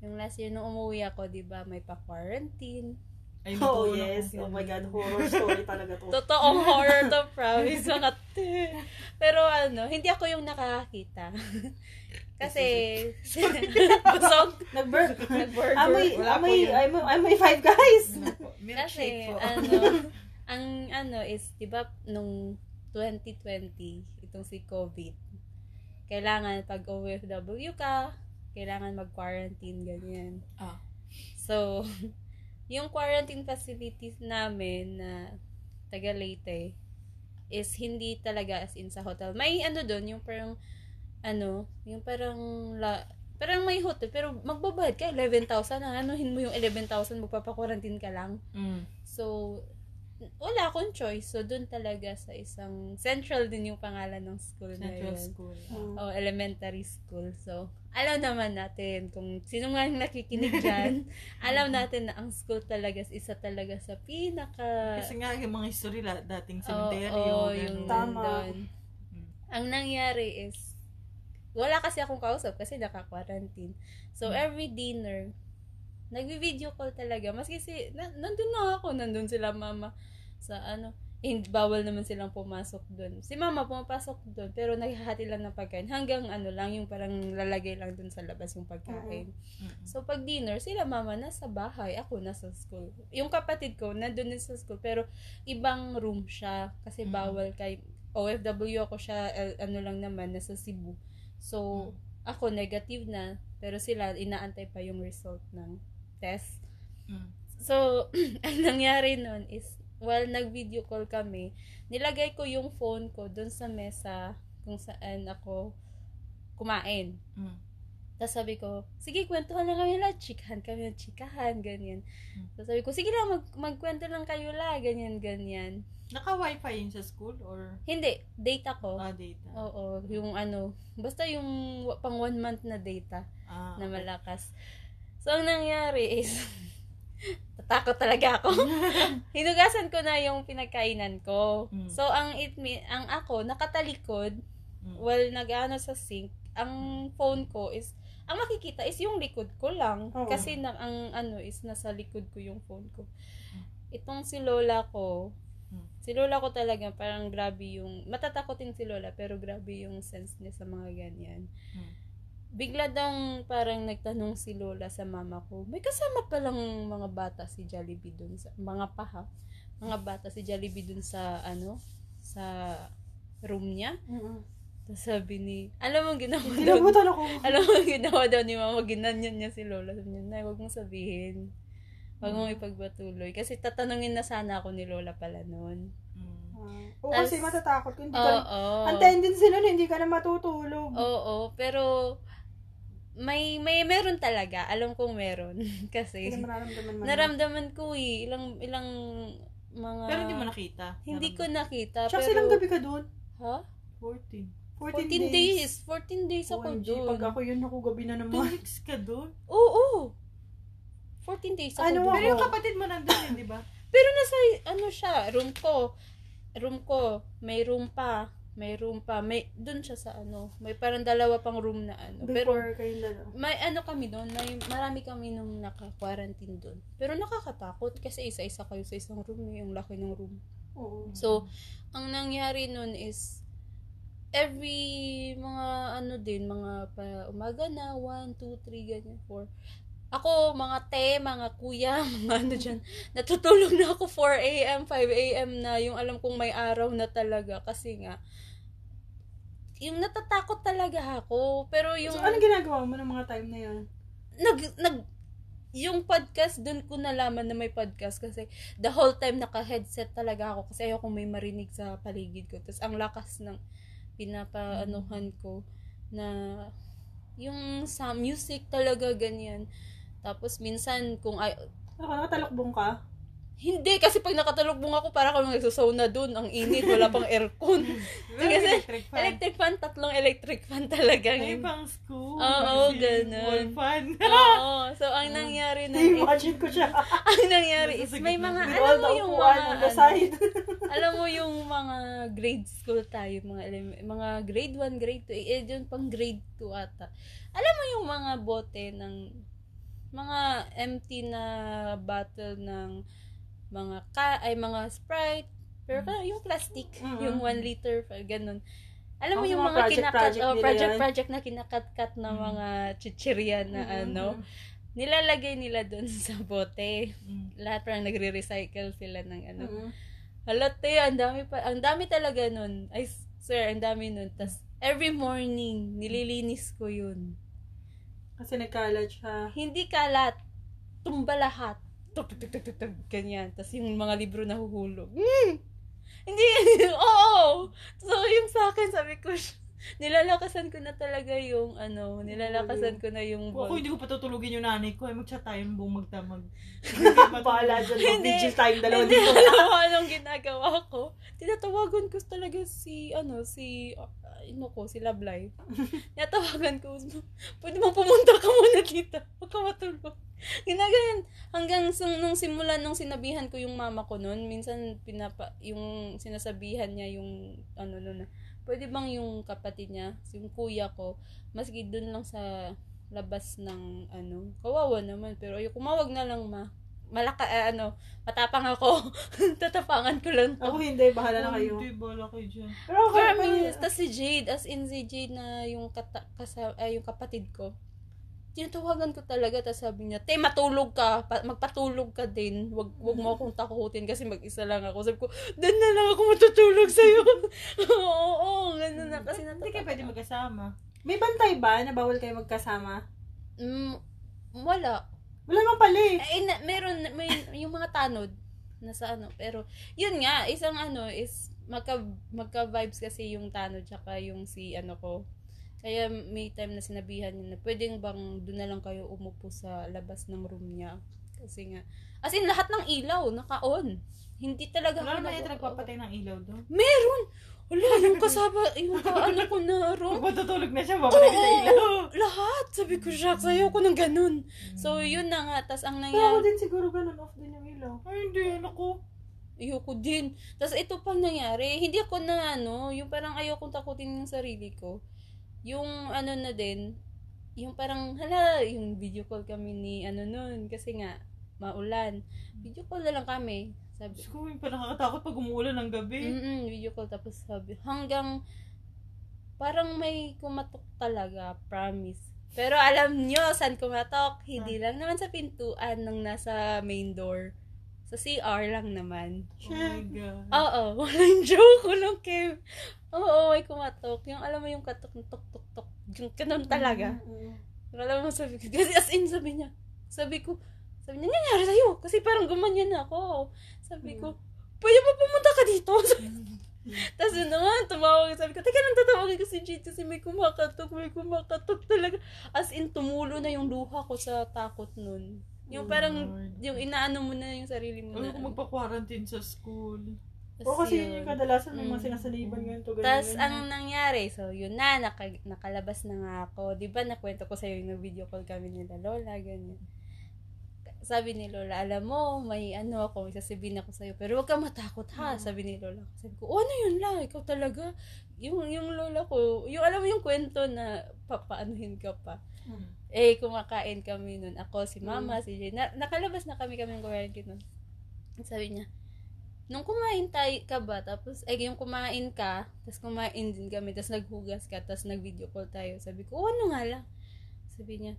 Yung last year, nung umuwi ako, di ba, may pa-quarantine. Ay, Oh, yes. Oh my God, horror story talaga to. *laughs* Totoong horror to, promise. Mga te. Pero ano, hindi ako yung nakakakita. *laughs* Kasi, *laughs* busog. Nag-burp. Nag-burger. Amoy, amoy, amoy, amoy five guys. Kasi, ano, ang ano is, di ba, nung 2020, itong si COVID, kailangan pag OFW ka, kailangan mag-quarantine, ganyan. Ah. So, yung quarantine facilities namin na taga Leyte is hindi talaga as in sa hotel. May ano doon, yung parang, ano, yung parang, la, parang may hotel, pero magbabayad ka, 11,000, anuhin mo yung 11,000, magpapa-quarantine ka lang. Mm. So, wala akong choice. So, doon talaga sa isang, central din yung pangalan ng school na Central yun. School. O, elementary school. So, alam naman natin, kung sino man nakikinig dyan, *laughs* alam natin na ang school talaga is isa talaga sa pinaka... Kasi nga, yung mga history, la, dating Oo, cemetery. oo, ganun. yung Tama. nandun. Mm. Ang nangyari is, wala kasi akong kausap kasi naka-quarantine. So, Mm. every dinner, nagvi-video call talaga. Maski si, na, nandun na ako, nandun sila mama sa ano, eh, bawal naman silang pumasok doon. Si mama pumapasok doon, pero naghahati lang ng pagkain. Hanggang ano lang, yung parang lalagay lang doon sa labas yung pagkain. Mm. So, pag dinner, sila mama nasa bahay, ako nasa school. Yung kapatid ko, nandun din sa school, pero ibang room siya. Kasi Mm. bawal kay OFW ako siya, eh, ano lang naman, nasa Cebu. So, ako negative na, pero sila, inaantay pa yung result ng test. Mm. So, *clears throat* ang nangyari nun is, while nag-video call kami, nilagay ko yung phone ko dun sa mesa kung saan ako kumain. Mm. Tapos sabi ko, sige, kwentuhan lang kami lahat. Chikahan kami ng chikahan, ganyan. Hmm. Tapos sabi ko, sige lang, mag, magkwento lang kayo la, ganyan, ganyan. Naka-wifi yun sa school or Hindi, data ko. ah, data? Oo, yung ano, basta yung pang one month na data Ah, na okay. So, ang nangyari is, *laughs* tatakot talaga ako. *laughs* Hinugasan ko na yung pinagkainan ko. Mm. So, ang it ang ako, nakatalikod, Mm. while nag-ano sa sink, ang phone ko is ang makikita is yung likod ko lang. Oo. Kasi na, ang ano is nasa likod ko yung phone ko. Itong si Lola ko, Hmm. si Lola ko talaga parang grabe yung, matatakotin si Lola pero grabe yung sense niya sa mga ganyan. Hmm. Bigla daw parang nagtanong si Lola sa mama ko, may kasama palang mga bata si Jollibee dun sa, mga paha, mga bata si Jollibee dun sa, ano, sa room niya. Tapos sabi ni, alam mo ginawa *laughs* daw, ako. alam mo ginawa daw ni mama, ginanyan niya si Lola. Sabi niya, Nay, huwag mong sabihin. Huwag mong ipagpatuloy. Kasi tatanungin na sana ako ni Lola pala noon. Mm. Ah. Oo, Tas- kasi matatakot ka. Hindi Oo. ka, ang tendency nun, hindi ka na matutulog. Oo, pero may may meron talaga. Alam kong meron. *laughs* Kasi Hindi mo nararamdaman man. naramdaman ko eh. Ilang, ilang mga... Pero hindi mo nakita. Hindi ko nakita. Tsaka pero, silang gabi ka doon? Ha? 14. 14, 14 days. 14 days ako OMG, doon. pag ako yun, ako gabi na Two naman. weeks ka doon? Oo. 14 days ako Ano doon. Pero yung Oo. kapatid mo nandun yun, di ba? Pero nasa, ano siya, room ko. Room ko, may room pa. May room pa. May, dun siya sa ano. May parang dalawa pang room na ano. Pero, Before kayong dalawa. may ano kami doon. May, marami kami nung naka-quarantine doon. Pero nakakatakot kasi isa-isa kayo sa isang room. eh, Yung laki ng room. Oo. So, ang nangyari nun is, every mga ano din, mga pa, umaga na, 1, 2, 3, ganyan, 4. Ako, mga te, mga kuya, *laughs* mga ano dyan, natutulog na ako 4 a.m., 5 a.m. na, yung alam kong may araw na talaga, kasi nga, yung natatakot talaga ako, pero yung, So, anong ginagawa mo ng mga time na yun? nag, nag, yung podcast, dun ko nalaman na may podcast kasi the whole time naka-headset talaga ako kasi ayoko may marinig sa paligid ko. Tapos ang lakas ng pinapaanuhan ko na yung sa music talaga ganyan. Tapos minsan kung ay, Ano ka, hindi kasi pag nakatalukbong ako para akong nagsasauna dun, ang init, wala pang aircon. *laughs* Kasi, electric fan. electric fan, tatlong electric fan talaga. Ay, pang school. Oo, Kasi ganun. Wall fan. Oo, so *laughs* ang nangyari na Na-imagine ko siya. *laughs* ang nangyari is may mga alam mo yung mga ano, side. alam mo yung mga grade school tayo mga mga grade 1 grade 2 eh yun pang grade 2 ata alam mo yung mga bote ng mga empty na bottle ng mga ka ay mga Sprite pero ka, yung plastic Mm. yung 1 liter ganun alam mo Oh, yung mga kinakat project oh, project yan. project na kinakat-kat na Mm. mga chichirya na Mm, ano nilalagay nila doon *laughs* sa bote Mm. lahat parang nagre-recycle sila ng ano. Mm. Halate, ang dami pa, ang dami talaga nun. Ay, sir, ang dami nun. Tas, every morning, nililinis ko yun. Kasi nagkalat siya. Hindi kalat, tumba lahat. Tuk, tuk, tuk, tuk, tuk, ganyan. Tas yung mga libro nahuhulog. Hmm! Hindi, *laughs* oo! So, yung sa akin, sabi ko, *laughs* nilalakasan ko na talaga yung, ano, nilalakasan ko na yung Kung ako hindi ko patutulugin yung nanay ko, ay mag-chat tayo ng buong magdamag. *laughs* Bahala dyan. Hindi. Mag-vigil time dalawa Hindi dito. alam mo anong ginagawa ko. Tinatawagan ko talaga si, ano, si, uh, ko, si Lablay. *laughs* Tinatawagan ko, pwede mo pumunta ka muna dito. Huwag ka matulog. Ginagayan. Hanggang sung, nung simula nung sinabihan ko yung mama ko noon, minsan pinapa, yung sinasabihan niya yung, ano, no, na, pwede bang yung kapatid niya, yung kuya ko, maski dun lang sa labas ng, ano, kawawa naman, pero ayoko, kumawag na lang ma. Malaka, eh, ano, matapang ako. *laughs* Tatapangan ko lang to. Ako hindi, bahala na kayo. Hindi, bala kayo dyan. Pero ako, Promise. Tapos si Jade, as in si Jade na yung, kata, kasa, ay, yung kapatid ko, tinatawagan ko talaga, tapos sabi niya, te, matulog ka, pa- magpatulog ka din, wag, wag mo akong takutin kasi mag-isa lang ako. Sabi ko, doon na lang ako matutulog sa'yo. oo, *laughs* oo, ganun na. Kasi Hindi kayo pwede magkasama. may bantay ba na bawal kayo magkasama? Mm, wala. Wala naman pala eh. Eh, na, meron, may, yung mga tanod, nasa ano, pero, yun nga, isang ano, is, magka, magka-vibes kasi yung tanod, tsaka yung si, ano ko, kaya may time na sinabihan niya na, pwedeng bang doon na lang kayo umupo sa labas ng room niya. Kasi nga, as in, lahat ng ilaw, naka-on. Hindi talaga Wala nag- yung nagpapatay ng ilaw doon. Meron! Wala, yung kasaba, yung ka, ano ko na room. Pag *laughs* matutulog na siya, babalik sa ilaw. Lahat! Sabi ko, shucks, ayaw ko ng ganun. So, yun na nga, tas ang Pero ako nangyari, din siguro ganun, off din yung ilaw. Ay, hindi, ano ko. Ayoko din. Tapos ito pang nangyari, hindi ako na ano, yung parang ayokong takutin yung sarili ko. Yung ano na din, yung parang, hala, yung video call kami ni, ano nun, kasi nga, maulan. Video call na lang kami. Sabi, Diyos ko, yung nakakatakot pag umuulan ng gabi. mm video call, tapos sabi, hanggang, parang may kumatok talaga, promise. Pero alam nyo, saan kumatok? Hindi lang naman sa pintuan nung nasa main door. Sa CR lang naman. Oh my God. Oo, *laughs* walang joke, walang Kev. Oo, may kumatok. Yung alam mo yung katok, tok, tok, tok. Yung ganun talaga. Yung alam mo, sabi ko, *laughs* kasi as in, sabi niya, sabi ko, sabi niya, nangyari sa'yo? Kasi parang gumanyan ako. Sabi ko, pwede ba pumunta ka dito? *laughs* Tapos yun naman, tumawag. Sabi ko, teka lang, tatawagin ko si Jade kasi may kumakatok, may kumakatok talaga. As in, tumulo na yung luha ko sa takot nun. Yung Oh parang, Lord. yung inaano mo na yung sarili mo Ano na. kung magpa-quarantine sa school? O kasi yun. yun yung kadalasan may mga Mm. sinasaliban ganito, ganyan. Tapos, ang nangyari, so, yun na, naka, nakalabas na nga ako. Di ba, nakwento ko sa'yo yung video call kami nila Lola, ganyan. Sabi ni Lola, alam mo, may ano ako, may sasabihin ako sa'yo, pero huwag ka matakot ha, Mm. sabi ni Lola. Sabi ko, oh, ano yun la, ikaw talaga. Yung, yung Lola ko, yung alam mo yung kwento na papaanuhin ka pa. Mm. Eh, kumakain kami nun. Ako, si Mm. mama, si Jay. Na, nakalabas na kami kami ng quarantine nun. Sabi niya, nung kumain tayo ka ba, tapos, eh, yung kumain ka, tapos kumain din kami, tapos naghugas ka, tapos nag-video call tayo. Sabi ko, oh, ano nga lang? Sabi niya,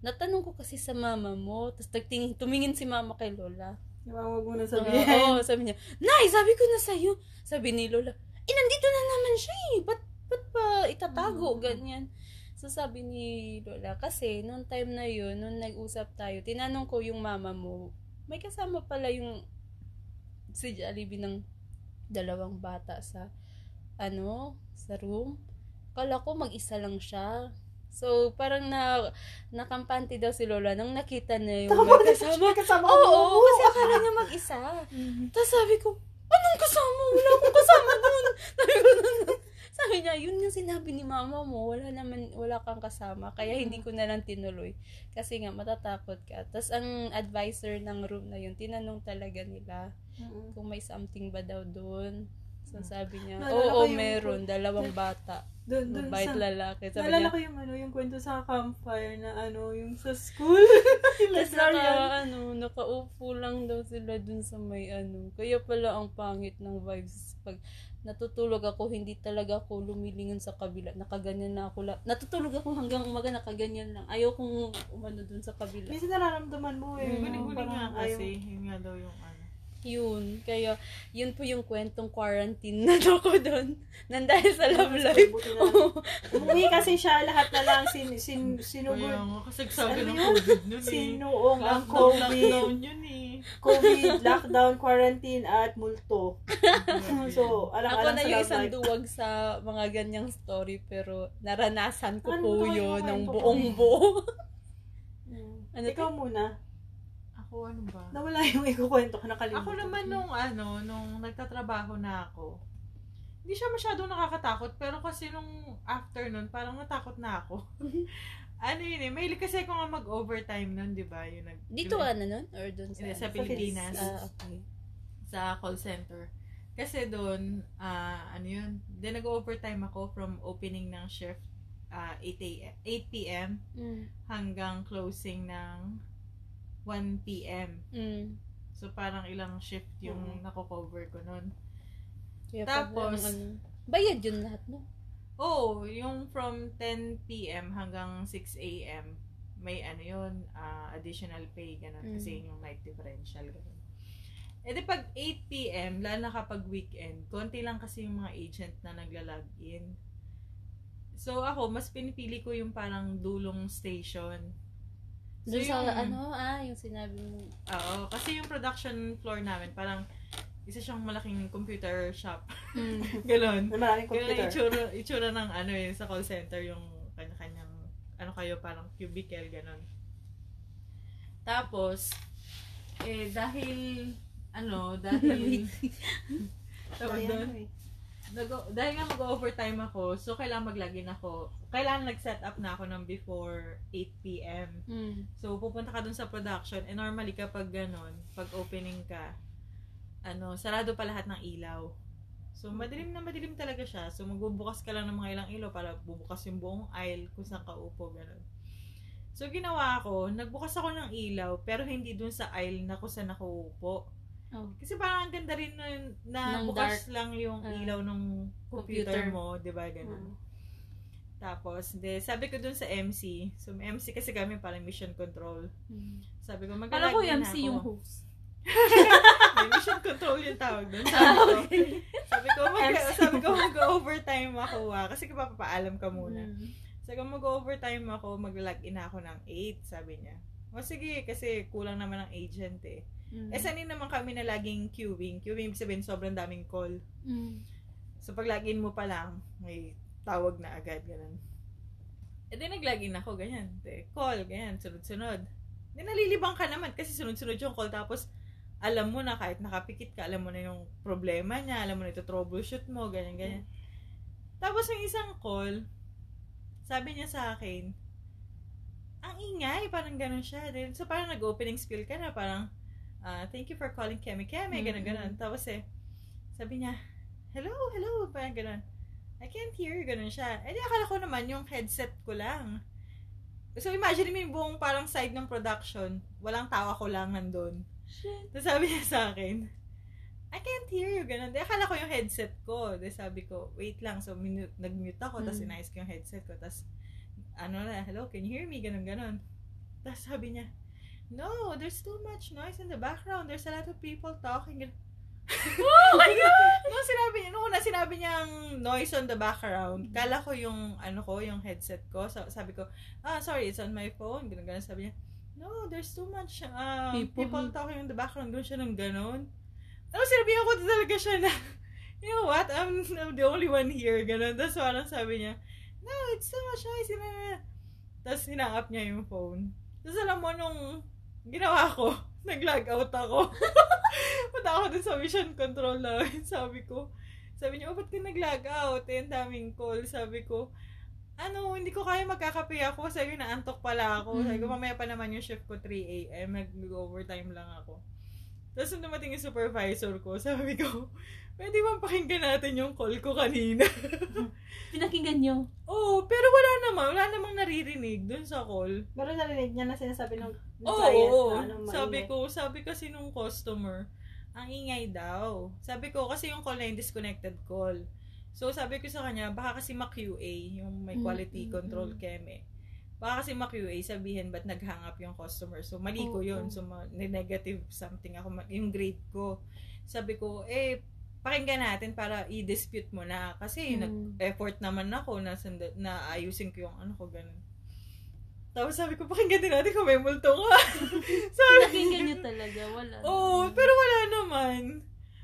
natanong ko kasi sa mama mo, tapos nagtingin, tumingin si mama kay Lola. Huwag mo na sabihin. oo, sabi niya, Nay, sabi ko na sa'yo. Sabi ni Lola, eh, nandito na naman siya eh. Ba't, ba't pa itatago? Mm. Ganyan. So, sabi ni Lola, kasi, noong time na yun, nung nag-usap tayo, tinanong ko yung mama mo, may kasama pala yung si Jollibee ng dalawang bata sa, ano, sa room. Kala ko mag-isa lang siya. So, parang na, nakampante daw si Lola nang nakita na yung Tama may kasama. kasama Oo, mo. kasi akala niya mag-isa. Tapos sabi ko, anong kasama? Wala akong kasama doon. *laughs* sabi ko. Sabi niya, yun yung sinabi ni mama mo. Wala naman, wala kang kasama. Kaya hindi ko na lang tinuloy. Kasi nga, matatakot ka. Tapos ang advisor ng room na yun, tinanong talaga nila Mm. kung may something ba daw doon. So sabi niya, oo, ko yung- meron. Dalawang bata. *laughs* Doon, doon Mabait sa... lalaki. Sabi Naalala niya, ko yung ano, yung kwento sa campfire na ano, yung sa school. *laughs* yung Tapos naka, ano, nakaupo lang daw sila dun sa may ano. Kaya pala ang pangit ng vibes. Pag natutulog ako, hindi talaga ako lumilingon sa kabila. Nakaganyan na ako. La- natutulog ako hanggang umaga, nakaganyan lang. Ayaw kong umano dun sa kabila. Minsan nararamdaman mo eh. Mm. Parang nga kasi. Yun nga daw yung ano. Yun. Kaya, yun po yung kwentong quarantine na ako dun. Nandahil sa love life. Umuwi kasi siya, lahat na lang sin, sin, Kaya sinugod. nga, kasi sabi Ano ng? COVID nun eh. Sinuong ang COVID. lockdown yun eh. COVID, *laughs* lockdown, quarantine, at multo. *laughs* So, Ako alang-alang na yung isang life. duwag sa mga ganyang story pero naranasan ko Ano po yun ng buong buo. Mm. Ano Ikaw muna. Ako ano ba? Nawala yung ikukwento ko, nakalimutan. Ako naman nung ano, nung nagtatrabaho na ako, hindi siya masyadong nakakatakot, pero kasi nung afternoon, parang natakot na ako. *laughs* ano yun eh, mahilig kasi ako nga mag-overtime nun, di ba? Yung nag, Dito ano nun? Or dun sa... Sa Sa Pilipinas. Ah, okay. sa call center. Kasi doon, ah ano yun, then nag-overtime ako from opening ng shift ah 8 a.m. 8 p.m. Mm. hanggang closing ng 1 p.m. Mm. So parang ilang shift yung Mm. nako-cover ko noon. Tapos, parang ano, bayad yun lahat, no? Oh, yung from 10 p.m. hanggang 6 a.m. may ano yun, ah, additional pay, ganun. Mm. Kasi yun yung night differential, ganun. E di pag 8 p.m., lalo na kapag weekend, konti lang kasi yung mga agent na nagla-log in. So ako, mas pinipili ko yung parang dulong station. So, Doon sa yung- ano, ah, yung sinabi mo. Oo, kasi yung production floor namin, parang isa siyang malaking computer shop. Mm. *laughs* Ganon. Maraming computer. itsura, itsura ng ano eh, sa call center yung kanya-kanyang, ano kayo, parang cubicle, ganon. Tapos, eh, dahil, ano, *laughs* dahil, *laughs* tawag doon, eh. nag- dahil nga mag-overtime ako, so kailangan mag-login ako. Kailangan nag-set up na ako ng before 8 p.m. Mm. So, pupunta ka dun sa production, and normally kapag ganon, pag opening ka, ano, sarado pa lahat ng ilaw. So, madilim na madilim talaga siya. So, magbubukas ka lang ng mga ilang ilaw para bubukas yung buong aisle kung saan ka upo, gano'n. So, ginawa ko, nagbukas ako ng ilaw, pero hindi dun sa aisle na kung saan ako upo. Oh. Kasi parang ang ganda rin nun, na Ng bukas lang yung Ah. ilaw ng computer, Computer. mo, di ba, gano'n. Mm. Tapos, de, sabi ko dun sa MC, so MC kasi kami parang mission control. Mm. Sabi ko, maglalagay ko na MC ako. yung host. Mission control yung tawag doon. Sabi ko, sabi ko, mag, sabi ko mag-overtime ako ah. Kasi papapaalam ka muna. Mm. Sabi ko, mag-overtime ako, mag-log-in ako ng 8, sabi niya. O sige, kasi kulang naman ang agent eh. Mm. Eh, sanay naman kami na laging queuing. Queuing, ibig sabihin, sobrang daming call. Mm. So, pag login mo pa lang, may tawag na agad, ganun. E di nag-login ako, ganyan. De, call, ganyan, sunod-sunod. Di nalilibang ka naman kasi sunod-sunod yung call. Tapos, alam mo na kahit nakapikit ka, alam mo na yung problema niya, alam mo na ito troubleshoot mo, ganyan, ganyan. Tapos, yung isang call, sabi niya sa akin, ang ingay, parang ganun siya. Then, so, parang nag-opening spiel ka na, parang, ah, thank you for calling Kemi Kemi, ganun, ganun. Tapos eh, sabi niya, hello, hello, parang ganun. I can't hear you, ganun siya. Eh, di akala ko naman yung headset ko lang. So, imagine mo yung buong parang side ng production. Walang tawa ko lang nandun. Shit. Tapos sabi niya sa akin, I can't hear you, ganun. Di akala ko yung headset ko. Di sabi ko, wait lang. So, minu- nag-mute ako, tapos Mm. inayos ko yung headset ko. Tapos, ano na, hello, can you hear me? Ganun, ganun. Tapos sabi niya, no, there's too much noise in the background. There's a lot of people talking. Ganun. *laughs* nung sinabi niya, nung una sinabi niyang noise on the background, kala ko yung, ano ko, yung headset ko. So, sabi ko, ah, sorry, it's on my phone. Ganun, ganun. Sabi niya, no, there's too much uh, people. People. talking in the background. Ganun siya ng ganun. Ano, sinabihan ko talaga siya na, *laughs* you know what, I'm, I'm the only one here. Ganun. Tapos parang sabi niya, no, it's so much noise. Na, na, na. Tapos hinang-up niya yung phone. Tapos alam mo, nung ginawa ko, *laughs* nag-log out ako. *laughs* Punta ako dun sa mission control namin. Sabi ko, sabi niya, oh, ba't ka nag-log out? Eh, daming call. Sabi ko, ano, hindi ko kaya magkakape ako. Sabi ko, naantok pala ako. Sabi ko, mamaya pa naman yung shift ko 3 a.m. Nag-overtime lang ako. Tapos nung dumating yung supervisor ko, *laughs* sabi ko, pwede bang pakinggan natin yung call ko kanina? *laughs* Pinakinggan nyo. Oo, pero wala naman. Wala namang naririnig dun sa call. Pero narinig niya na sinasabi ng client oo. na anong Sabi ko, sabi kasi nung customer, ang ingay daw. Sabi ko, kasi yung call na yung disconnected call. So, sabi ko sa kanya, baka kasi ma-QA, yung may quality mm, control mm. keme. Baka kasi ma-QA, sabihin, ba't nag-hang up yung customer? So, mali ko Oo. yun. So, ma- negative something ako, yung grade ko. Sabi ko, eh, pakinggan natin para i-dispute mo na. Kasi, nag, Mm. effort naman ako na, sanda, na ayusin ko yung ano ko, ganun. Tapos sabi ko, pakinggan din natin kung may multo ka. *laughs* Pinakinggan nyo talaga. Wala. Oo, naman. pero wala naman.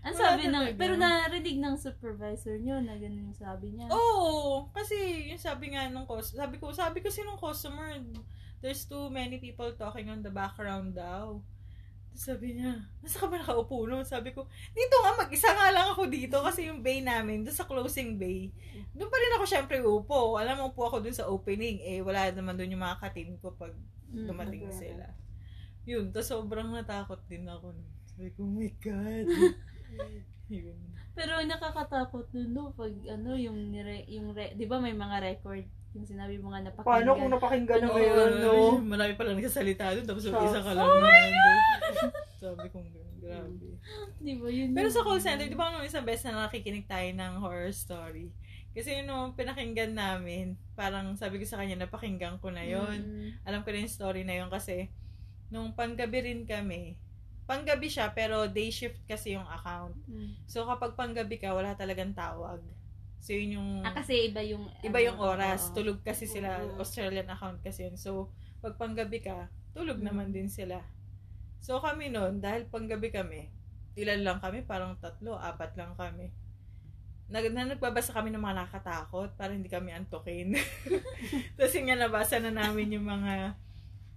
Ang sabi ng, talaga. pero narinig ng supervisor nyo na ganun yung sabi niya. Oo, kasi yung sabi nga nung cus- sabi ko, sabi kasi nung customer, there's too many people talking on the background daw. Sabi niya, nasa ka ba nakaupo nun? Sabi ko, dito nga, mag-isa nga lang ako dito kasi yung bay namin, doon sa closing bay, doon pa rin ako syempre upo. Alam mo, upo ako doon sa opening. Eh, wala naman doon yung mga katim ko pag Mm. dumating okay. sila. Yun, tapos sobrang natakot din ako. nun. Sabi ko, oh my God. *laughs* Yun. Pero nakakatakot nun, no? Pag, ano, yung, nire, yung re, di ba may mga record? Yung sinabi mo nga napakinggan. Paano kung napakinggan na Oo, ngayon, no? Marami pa lang nagsasalita doon, tapos yung So, isa ka lang oh nandun. Sabi kong, grabe. Di ba yun? Pero sa call center, di ba nung isang beses na nakikinig tayo ng horror story? Kasi yun nung pinakinggan namin, parang sabi ko sa kanya, napakinggan ko na yon Mm. Alam ko na yung story na yon kasi nung panggabi rin kami, panggabi siya pero day shift kasi yung account. Mm. So kapag panggabi ka, wala talagang tawag. So yun yung Ah, kasi iba yung... iba yung ano, oras. oo. Tulog kasi sila, Oo. Australian account kasi yun. So pag panggabi ka, tulog Mm. naman din sila. So kami noon, dahil panggabi kami, ilan lang kami, parang tatlo, apat lang kami. Nag, na, nagbabasa kami ng mga nakakatakot para hindi kami antokin. *laughs* Tapos yung nga nabasa na namin yung mga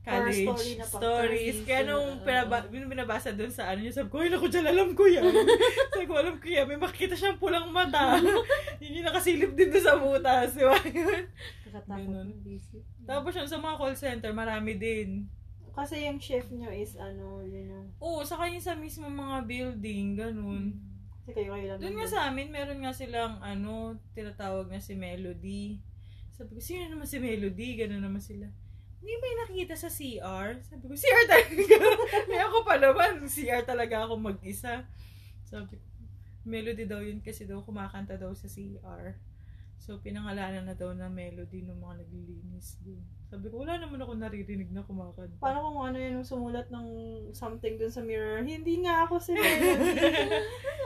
college story na stories. Kaya nung pinaba, binabasa doon sa ano niya, sabi ko, ay naku, dyan, alam ko yan. *laughs* sabi ko, alam ko yan. May makikita siyang pulang mata. *laughs* yun yung nakasilip din doon sa butas. Di ba? Yun. Nakatakot busy. Tapos yun, sa mga call center, marami din. Kasi yung shift nyo is ano, yun yung... Oo, saka yung sa mismo mga building, ganun. Kasi kayo-kayo lang. Doon nga sa amin, meron nga silang, ano, tinatawag na si Melody. Sabi ko, sino naman si Melody? Ganun naman sila. Hindi ba yung nakikita sa CR? Sabi ko, CR talaga. *laughs* May ako pa naman, CR talaga ako mag-isa. Sabi ko, Melody daw yun kasi daw kumakanta daw sa CR. So, pinangalanan na daw na Melody ng mga naglilinis din. Sabi ko, wala naman ako naririnig na kumakanta. Paano kung ano yun, sumulat ng something dun sa mirror? Hindi nga ako si Melody.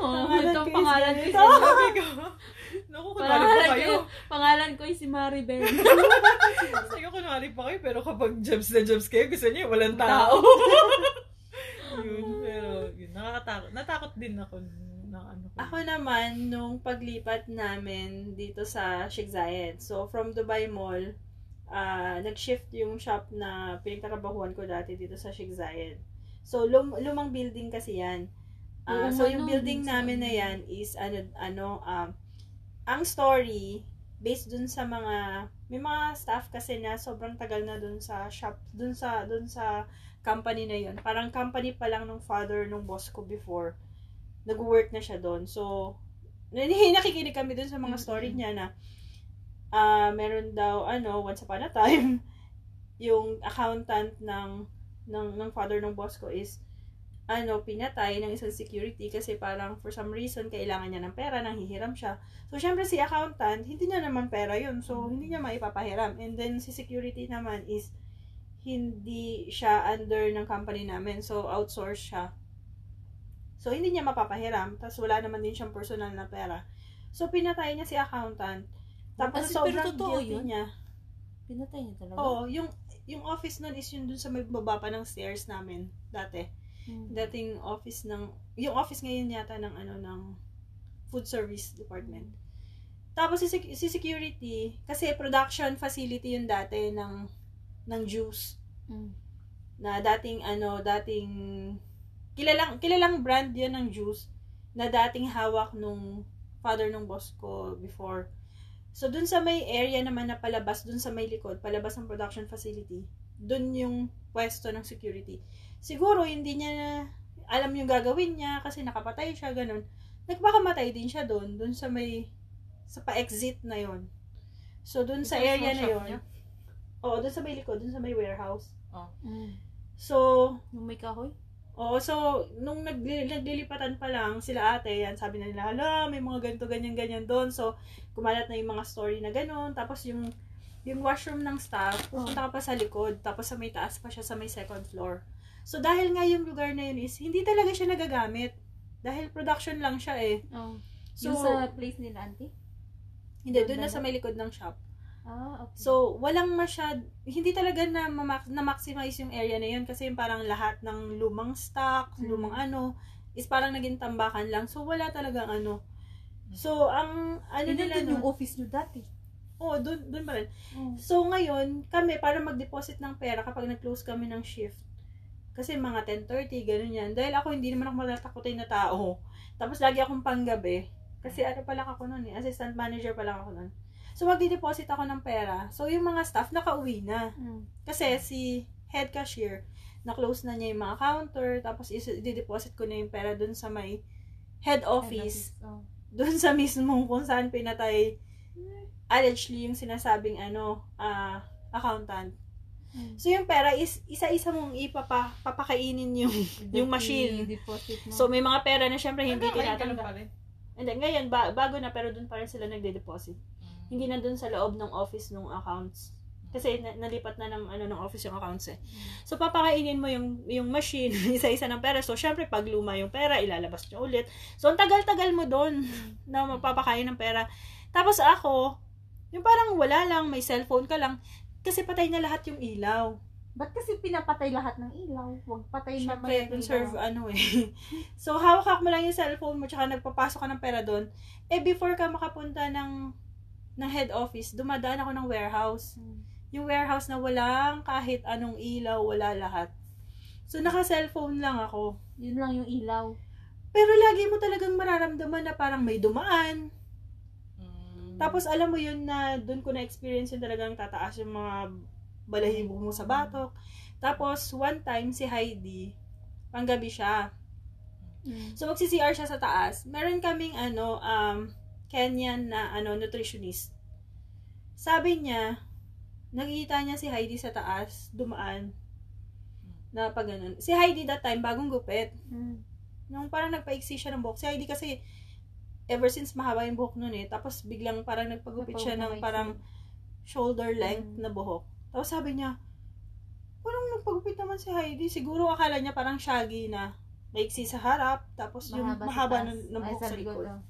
Pangalan itong ko is pangalan ko, si, Sabi ko, naku, kunwari pa pangalan kayo. ko, pangalan ko ay si Maribel. *laughs* Sabi ko, kunwari pa kayo, pero kapag jumps na jumps kayo, gusto niyo, walang tao. *laughs* yun, pero, yun, nakakatakot. Natakot din ako na ano ko. Ako naman, nung paglipat namin dito sa Sheikh Zayed. So, from Dubai Mall, ah nag-shift yung shop na pinagtatrabahuan ko dati dito sa Sheikh Zayed. So, lum- lumang building kasi yan. Oo, so, ano, yung building namin na yan is, ano, ano, um, ang story, based dun sa mga, may mga staff kasi na sobrang tagal na dun sa shop, dun sa, dun sa company na yun. Parang company pa lang nung father nung boss ko before nag-work na siya doon. So, *laughs* nakikinig kami doon sa mga story niya na ah meron daw, ano, once upon a time, *laughs* yung accountant ng, ng, ng father ng boss ko is, ano, pinatay ng isang security kasi parang for some reason kailangan niya ng pera, nang hihiram siya. So, syempre si accountant, hindi niya naman pera yun. So, hindi niya maipapahiram. And then, si security naman is, hindi siya under ng company namin. So, outsource siya. So, hindi niya mapapahiram. Tapos, wala naman din siyang personal na pera. So, pinatay niya si accountant. Tapos, Kasi, sobrang guilty yun? niya. Pinatay niya talaga? Oo, yung, yung office nun is yun dun sa may baba pa ng stairs namin dati. Hmm. Dating office ng, yung office ngayon yata ng ano, ng food service department. Tapos si, si security, kasi production facility yung dati ng, ng juice Hmm. na dating ano, dating kilalang kilalang brand 'yun ng juice na dating hawak nung father nung boss ko before. So dun sa may area naman na palabas dun sa may likod, palabas ng production facility, dun yung pwesto ng security. Siguro hindi niya na alam yung gagawin niya kasi nakapatay siya ganun. Nagpakamatay din siya doon, dun sa may sa pa-exit na 'yon. So dun sa Ito yung area na 'yon. niya? Oo, dun sa may likod, dun sa may warehouse. Hmm. So, Yung may kahoy? Oo, so, nung nagli- naglilipatan pa lang, sila ate, yan, sabi na nila, hala, may mga ganito, ganyan, ganyan doon. So, kumalat na yung mga story na gano'n. Tapos, yung, yung washroom ng staff, pupunta ka pa sa likod. Tapos, sa may taas pa siya, sa may second floor. So, dahil nga yung lugar na yun is, hindi talaga siya nagagamit. Dahil production lang siya eh. Oh. So, yung sa place nila, auntie? hindi, doon na sa may likod ng shop. Ah, okay. So, walang masyad, hindi talaga na, na maximize yung area na yun kasi yung parang lahat ng lumang stock, Mm. lumang ano, is parang naging tambakan lang. So, wala talagang ano. So, ang ano Yun nila din yung office nyo dati. oh, dun, dun pa rin. Oh. So, ngayon, kami, para mag-deposit ng pera kapag nag-close kami ng shift, kasi mga 10.30, ganun yan. Dahil ako, hindi naman ako matatakotin na tao. Tapos, lagi akong panggabi. Kasi ano pa lang ako nun eh, assistant manager pa lang ako nun. So, magdi-deposit ako ng pera. So, yung mga staff, nakauwi na. Hmm. Kasi si head cashier, na-close na niya yung mga counter, tapos i-deposit ko na yung pera dun sa may head office, Oh. dun sa mismong kung saan pinatay, allegedly yung sinasabing ano, ah, accountant. Hmm. So, yung pera is, isa-isa mong ipapa, papakainin yung, *laughs* yung machine. So, may mga pera na syempre hindi ganun tinatanggap. And then, ngayon, ba, bago na, pero dun pa rin sila nagde-deposit. Hindi na dun sa loob ng office ng accounts. Kasi na, nalipat na ng ano ng office yung accounts eh. So papakainin mo yung yung machine *laughs* isa-isa ng pera. So syempre pag luma yung pera, ilalabas niyo ulit. So ang tagal-tagal mo doon *laughs* na magpapakain ng pera. Tapos ako, yung parang wala lang, may cellphone ka lang kasi patay na lahat yung ilaw. Ba't kasi pinapatay lahat ng ilaw? Huwag patay na Syempre, conserve ano eh. *laughs* so hawak mo lang yung cellphone mo tsaka nagpapasok ka ng pera doon. Eh before ka makapunta ng ng head office, dumadaan ako ng warehouse. Hmm. yung warehouse na walang kahit anong ilaw, wala lahat. So, naka-cellphone lang ako. Yun lang yung ilaw. Pero lagi mo talagang mararamdaman na parang may dumaan. Mm. Tapos, alam mo yun na doon ko na-experience yung talagang tataas yung mga balahibo mo sa batok. Tapos, one time, si Heidi, panggabi siya. Mm. So, magsi-CR siya sa taas. Meron kaming, ano, um, Kenyan na, ano, nutritionist. Sabi niya, nakikita niya si Heidi sa taas, dumaan, na pag ganun. Si Heidi that time, bagong gupit. Mm. Nung parang nagpaiksi siya ng buhok. Si Heidi kasi, ever since mahaba yung buhok nun eh. Tapos biglang parang nagpagupit siya ng parang shoulder length Mm. na buhok. Tapos sabi niya, parang nagpagupit naman si Heidi. Siguro akala niya parang shaggy na maiksi sa harap. Tapos yung Mahaba sa mahaba ng, ng buhok sa likod. oh.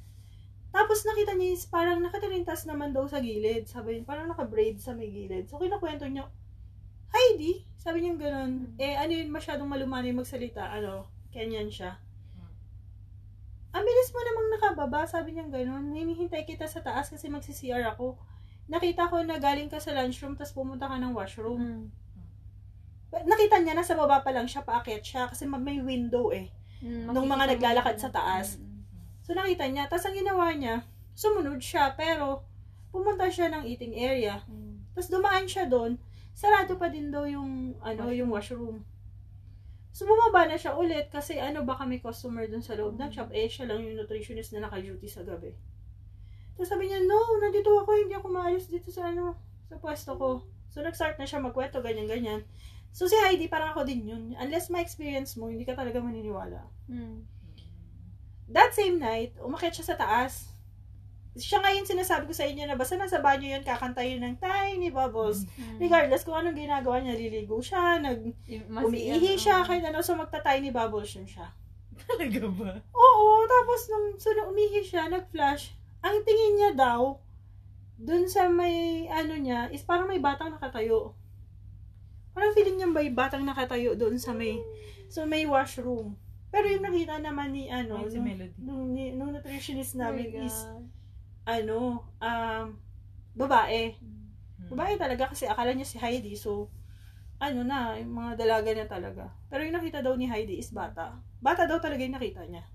Tapos nakita niya is parang nakatalintas naman daw sa gilid. Sabi niya, parang naka-braid sa may gilid. So kinakwento niya, Heidi, sabi niya ganun. Mm. Eh, ano yun, masyadong malumanay magsalita. Ano, Kenyan siya. Mm. Ang bilis mo namang nakababa, sabi niya ganun. Hinihintay kita sa taas kasi magsi-CR ako. Nakita ko na galing ka sa lunchroom tapos pumunta ka ng washroom. Mm. Nakita niya na sa baba pa lang siya, paakyat siya kasi ma- may window eh. Mm, Nung mga naglalakad sa taas. Mm. So nakita niya, tapos ang ginawa niya, sumunod siya, pero pumunta siya ng eating area. Mm. Tapos dumaan siya doon, sarado pa din daw yung, ano, Washroom. yung washroom. So bumaba na siya ulit kasi ano baka may customer doon sa loob ng Mm. shop. Eh, siya lang yung nutritionist na naka-duty sa gabi. Tapos sabi niya, no, nandito ako, hindi ako maalis dito sa ano, sa pwesto ko. So nag-start na siya magkwento, ganyan-ganyan. So si Heidi, parang ako din yun. Unless ma-experience mo, hindi ka talaga maniniwala. Mm. That same night, umakyat siya sa taas. Siya ngayon sinasabi ko sa inyo na basta nasa banyo yun, kakanta yun ng tiny bubbles. Mm. Regardless kung anong ginagawa niya, liligo siya, nag mas- umiihi siya, kahit ano, so magta-tiny bubbles yun siya. Talaga ba? Oo, tapos nung so, nung umihi siya, nag-flash, ang tingin niya daw, dun sa may, ano niya, is parang may batang nakatayo. Parang feeling niya may batang nakatayo dun sa may, so may washroom. Pero yung nakita naman ni, ano, Ay, si nung, Melody. nung, ni- nung nutritionist Oh namin is, God. ano, um, babae. Mm. Babae talaga kasi akala niya si Heidi. So, ano na, yung mga dalaga na talaga. Pero yung nakita daw ni Heidi is bata. Bata daw talaga yung nakita niya.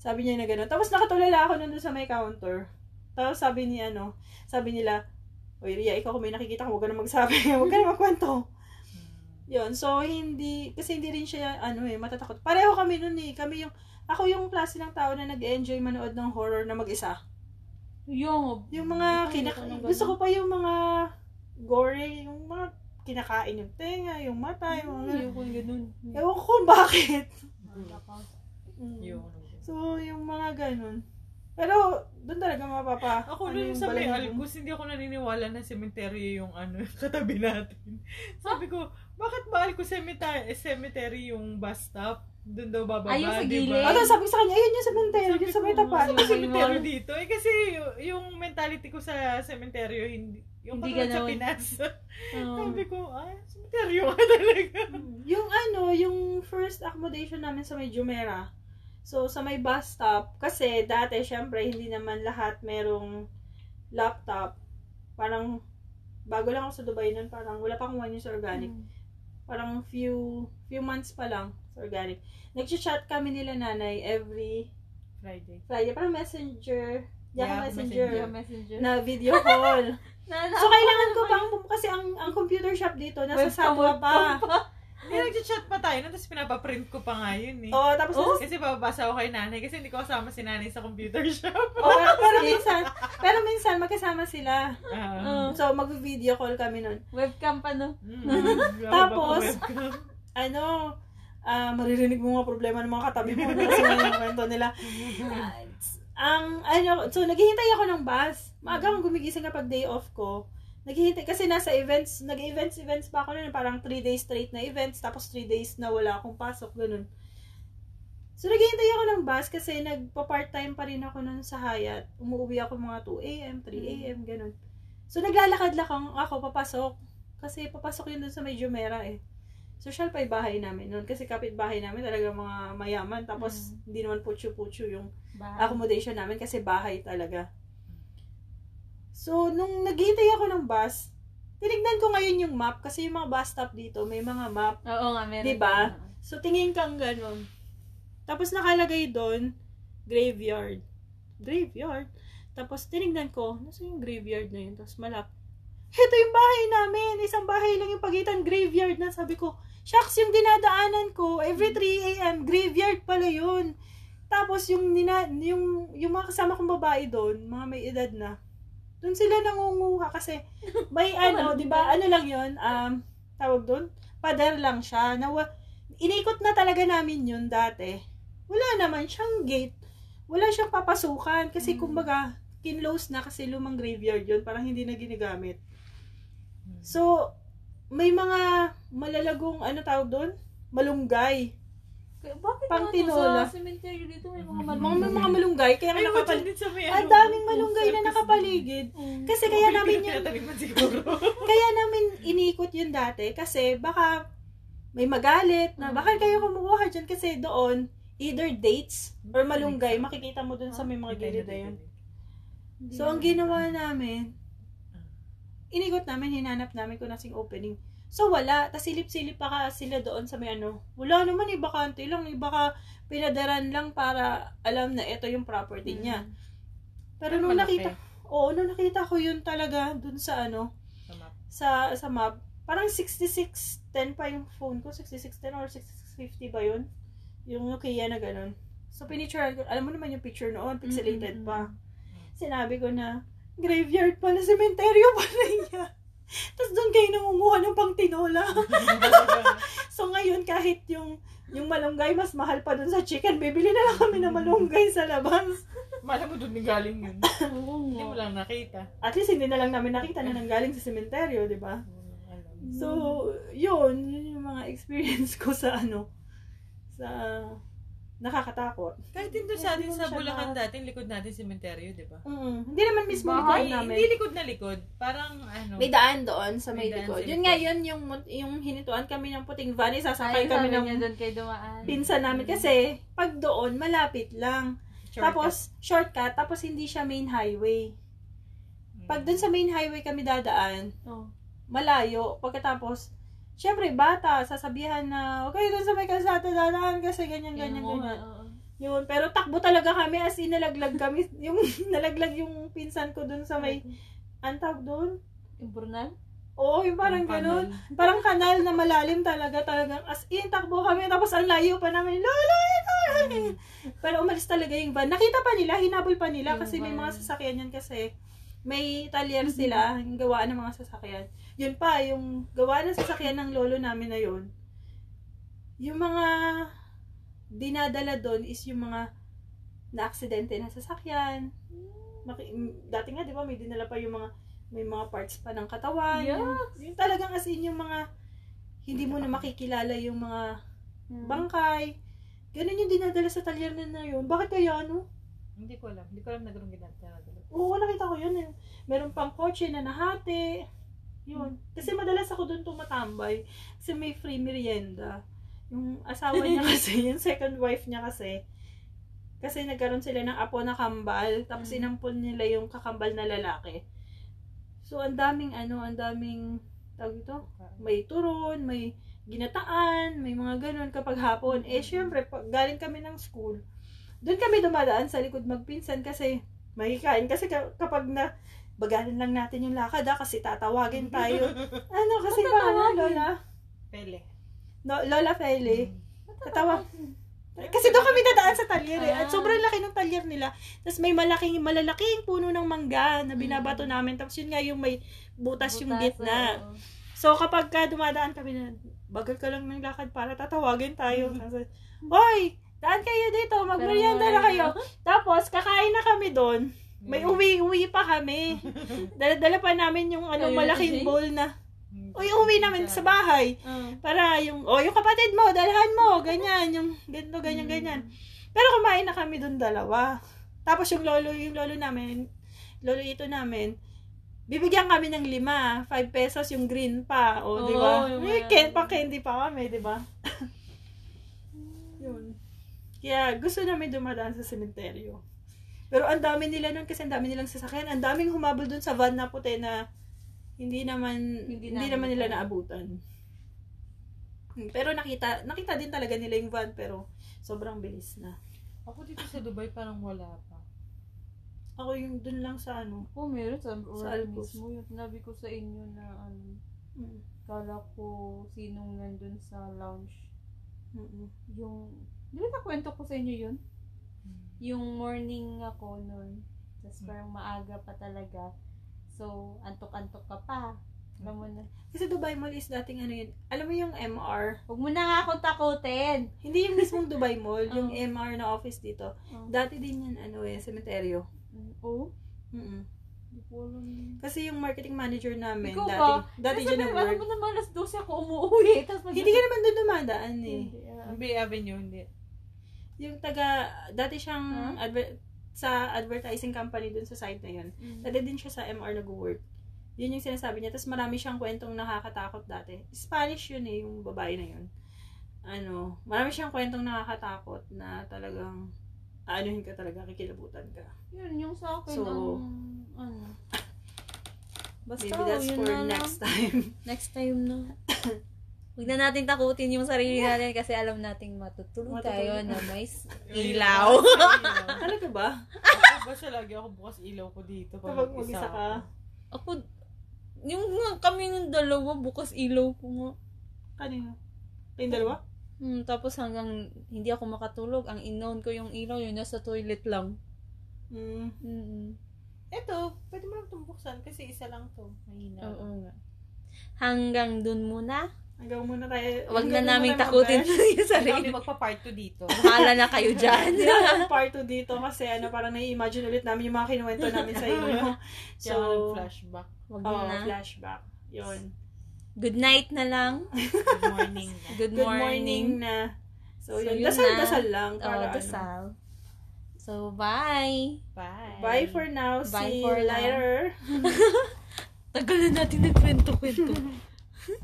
Sabi niya na gano'n. Tapos nakatulala ako nandun sa may counter. Tapos sabi ni ano, sabi nila, Oy, Ria, ikaw kung may nakikita ka, huwag ka na magsabi. *laughs* huwag ka na magkwento. Yun, so hindi, kasi hindi rin siya, ano eh, matatakot. Pareho kami nun eh. Kami yung, ako yung klase ng tao na nag-enjoy manood ng horror na mag-isa. Yung, Yung mga kinak... Gusto ko ganun. pa yung mga gore, yung mga kinakain yung tenga, yung mata, yung mga... Yung ganun. Ewan ko kung bakit. Mm. Yung, So, yung mga ganun. Pero, doon talaga mapapa... Ako ano rin sa may. Alcus, hindi ako naniniwala na cemetery yung ano, *laughs* katabi natin. Sabi ko, bakit ba Alcus cemetery, cemetery yung bus stop? Doon daw bababa, Ay, yung sa gilid? Ah, tapos sabi ko sa kanya, ayun yung cemetery, Sabi yun sa ko, may tapat. Ano Yung cemetery dito? Eh kasi yung, yung mentality ko sa cemetery, hindi, yung Hindi katulad sa. Pinas. Oo. Sabi ko, ah, cemetery nga talaga. Yung ano, yung first accommodation namin sa may Jumeirah. So, sa may bus stop, kasi dati, syempre, hindi naman lahat merong laptop. Parang, bago lang ako sa Dubai nun, parang wala pa akong one years organic. Mm. Parang few, few months pa lang sa organic. Nag-chat kami nila nanay every Friday. Friday. Parang messenger. Yahoo Yahoo messenger. Messenger. Na video *laughs* call. so, kailangan ko pang, kasi ang, ang computer shop dito, nasa Webcam, Satwa pa. pa. Hindi, nag-chat pa tayo, nun, tapos pinapaprint ko pa nga yun eh. Oo, tapos Oh. Kasi babasa ako kay nanay kasi hindi ko kasama si nanay sa computer *laughs* shop. Oh, pero, minsan, pero minsan magkasama sila. Oo. So, mag-video call kami nun. Webcam pa, no? Mm, *laughs* Tapos. Ano, ah maririnig mo mga problema ng mga katabi mo na kasi yung kwento nila. *laughs* Ang, ano, so, naghihintay ako ng bus. Maaga akong gumigising kapag day off ko. Naghihintay, kasi nasa events, nag-events, events pa ako nun, parang 3 days straight na events, tapos 3 days na wala akong pasok, ganun. So, naghihintay ako ng bus kasi nagpa-part-time pa rin ako nun sa Hyatt. Umuwi ako mga 2 a.m., 3 a.m., ganun. So, naglalakad lang ako papasok. Kasi papasok yun dun sa may Jumeirah eh. Social pa yung bahay namin nun. Kasi kapit-bahay namin talaga mga mayaman. Tapos, hindi naman putyo-putyo yung Bahay. accommodation namin kasi bahay talaga. So, nung naghihintay ako ng bus, tinignan ko ngayon yung map kasi yung mga bus stop dito, may mga map. Oo nga, meron. Diba? ka. So, tingin kang ganun. Tapos, nakalagay doon, graveyard. Graveyard? Tapos, tinignan ko, nasa yung graveyard na yun? Tapos, malap. Ito yung bahay namin. Isang bahay lang yung pagitan graveyard na. Sabi ko, Shucks, yung dinadaanan ko, every 3 a.m., graveyard pala yun. Tapos yung, nina, yung, yung mga kasama kong babae doon, mga may edad na, doon sila nangunguha kasi *laughs* may ano, di ba, ano lang yun, um, tawag doon, pader lang siya. Nawa, inikot na talaga namin yun dati. Wala naman siyang gate. Wala siyang papasukan kasi Mm. kumbaga, kinlose na kasi lumang graveyard yun, parang hindi na ginagamit. Hmm. So, may mga malalagong, ano tawag doon? Malunggay. Kaya Bakit Pang nga tinola. sa cemetery dito may mga Mga, malunggay? mga malunggay, kaya nga Ayun, nakapal... dyan din sa may Ang ano, daming malunggay na nakapaligid. Mm. Kasi kaya namin yun, Pinagtatabiman siguro. *laughs* kaya namin inikot yun dati kasi baka may magalit na bakit kayo kumukuha dyan kasi doon either dates or malunggay makikita mo dun sa may mga gilid na yun. So, ang na- ginawa namin, inikot namin, hinanap namin kung nasing opening. So, wala. Tapos silip-silip pa ka sila doon sa may ano. Wala naman, eh, bakante lang. Eh, baka pinadaran lang para alam na ito yung property niya. Mm. Pero nung nakita, oo, nung nakita ko yun talaga dun sa ano, Sa map. sa, sa map, parang 6610 pa yung phone ko. 6610 or 6650 ba yun? Yung Nokia na ganun. So, pinicture ko. Alam mo naman yung picture noon, pixelated Mm, mm, pa. Sinabi ko na, graveyard pala, cementerio pala *laughs* niya. Tapos doon kayo nangunguha ng pang tinola. *laughs* so ngayon, kahit yung yung malunggay, mas mahal pa doon sa chicken, bibili na lang kami ng malunggay sa labas. Malam mo doon ni galing yun. *laughs* Oo Hindi mo lang nakita. At least hindi na lang namin nakita na nanggaling sa sementeryo, di ba? So, yun, yun yung mga experience ko sa ano, sa nakakatakot. Kahit din doon sa atin sa Bulacan na- dati, likod natin sementeryo, di ba? Mm, hindi naman mismo Bahay, likod namin. Hindi likod na likod. Parang ano. May daan doon sa may, May likod. Yun nga yun, yung, yung hinituan kami ng puting van, isasakay Ay, kami ng doon kayo dumaan. pinsan namin kasi pag doon, malapit lang. shortcut. Tapos, shortcut, tapos hindi siya main highway. Mm. Pag doon sa main highway kami dadaan, Oh. malayo. Pagkatapos, syempre, bata, sasabihan na, okay, doon sa may kalsada dadaan kasi ganyan, ganyan, Yun, ganyan. oo. Yun, pero takbo talaga kami as in nalaglag kami. *laughs* Yung nalaglag yung pinsan ko doon sa may, antawag doon? Yung Burnal? Oo, yung parang Yung ganun. kanal. Parang kanal na malalim talaga, talagang as in, takbo kami, tapos ang layo pa namin, lolo, ito! Pero umalis talaga yung van. Nakita pa nila, hinabol pa nila Yung kasi may van. mga sasakyan yan kasi may talyer sila, yung gawaan ng mga sasakyan. Yun pa, yung gawa ng sasakyan ng lolo namin na yun, yung mga dinadala doon is yung mga na-aksidente na sasakyan. Dati nga, di ba, may dinala pa yung mga may mga parts pa ng katawan. Yes. Yung, yung talagang as in yung mga hindi mo na makikilala yung mga Hmm. bangkay. Ganun yung dinadala sa talyer na na yun. Bakit kaya, no? Hindi ko alam. Hindi ko alam na ganun ginagawa. Oo, nakita ko yun. Eh. Meron pang kotse na nahati. Yun. Kasi madalas ako doon tumatambay. Kasi may free merienda. Yung asawa niya *laughs* kasi, yung second wife niya kasi, kasi nagkaroon sila ng apo na kambal, tapos Mm. inampon nila yung kakambal na lalaki. So, ang daming ano, ang daming, tawag ito, may turon, may ginataan, may mga ganun kapag hapon. Eh, syempre, pag galing kami ng school, doon kami dumadaan sa likod magpinsan kasi makikain. Kasi ka- kapag na, bagalan lang natin yung lakad ha, kasi tatawagin tayo. *laughs* ano, kasi paano, tatawagin? Lola? Pele. No, Lola. Ba't Katawa. tatawagin? Kasi doon kami dadaan sa talyer eh. At Ah. sobrang laki ng talyer nila. Tapos may malaking, malalaking puno ng mangga na binabato namin. Tapos yun nga yung may butas, yung Butas, gitna. oo. So, kapag ka dumadaan kami na, bagal ka lang ng lakad para tatawagin tayo. Kasi, Hoy! Daan kayo dito, magmerienda na kayo. Tapos, kakain na kami doon. May uwi-uwi pa kami. *laughs* Dala-dala pa namin yung ano, malaking bowl na, uy, uwi namin sa bahay. Oo. Para yung, oh, yung kapatid mo, dalhan mo, ganyan, yung ganito, ganyan, Mm. ganyan. Pero kumain na kami doon dalawa. Tapos yung lolo, yung lolo namin, lolo ito namin, bibigyan kami ng lima, five pesos yung green pa, o, di ba? Eh, mga- ken, pa candy pa kami, di ba? *laughs* Yun. Kaya gusto namin dumadaan sa sementeryo. Pero ang dami nila nun kasi ang dami nilang sasakyan. Ang daming humabol dun sa van na puti na hindi naman hindi, Hindi naman nila naabutan. Hmm, Pero nakita nakita din talaga nila yung van pero sobrang bilis na. Ako dito sa Dubai parang wala pa. Ako yung dun lang sa ano. Oh, meron sa Sa Alpos. mismo. Yung sinabi ko sa inyo na ano, Mm. Kala ko sinong nandun sa lounge. Mm-mm. Yung, di ba nakwento ko sa inyo yun? Yung morning ako nun. Tapos parang maaga pa talaga. So, antok-antok ka pa. Alam mo na. Kasi Dubai Mall is dating ano yun. Alam mo yung MR? Huwag mo na nga akong takutin. Hindi yung mismong Dubai Mall, yung *laughs* Oh. MR na office dito. Oh. Dati din yan, ano eh, sementeryo. Oh? Mm-mm. Hindi ko alam yun. Kasi yung marketing manager namin, Ikaw dati, ba? dati Kasi dyan nag-work. Alam mo naman, alas 12 ako umuwi. Tapos Hindi ka naman doon dumadaan eh. Hindi, Bay Avenue, hindi. Yung taga, dati siyang Huh? adver- sa advertising company dun sa site na yun. Mm. Dati din siya sa MR nag-work. Yun yung sinasabi niya. Tapos marami siyang kwentong nakakatakot dati. Spanish yun eh, yung babae na yun. Ano, marami siyang kwentong nakakatakot na talagang aanuhin ka talaga, kikilabutan ka. Yun, yung sa akin, So, ang, ano. *laughs* Basta, Maybe that's for na lang. next time. Next time na. *laughs* Huwag na natin takutin yung sarili natin kasi alam nating matutulog Matutulog tayo na may *laughs* Ilaw. Talaga ba? Ako basta lagi ako bukas ilaw ko dito. pag Kapag mag-isa ka. ako. Yung nga kami ng dalawa, bukas ilaw ko nga. Kanina? Kayong dalawa? Hmm, tapos hanggang hindi ako makatulog, ang inon ko yung ilaw, yun nasa toilet lang. Mm. Mm Eto, pwede mo lang itong buksan kasi isa lang to. Mahina. Oo nga. Hanggang dun muna. Hanggang muna tayo. Huwag na muna takutin yung Hindi sarili. kami magpa-part 2 dito. Bahala na kayo dyan. Hindi na part 2 dito kasi ano, parang nai-imagine ulit namin yung mga kinuwento namin sa inyo. *laughs* So, So, flashback. Wag oh, na. flashback. Yun. Good night na lang. *laughs* Good morning. na. Good, Good morning, na. So, So, yun. yun Dasal-dasal na. lang. Oh, Para ano. dasal. So, bye. Bye. Bye for now. Bye See for later. *laughs* Tagal na natin nagkwento-kwento.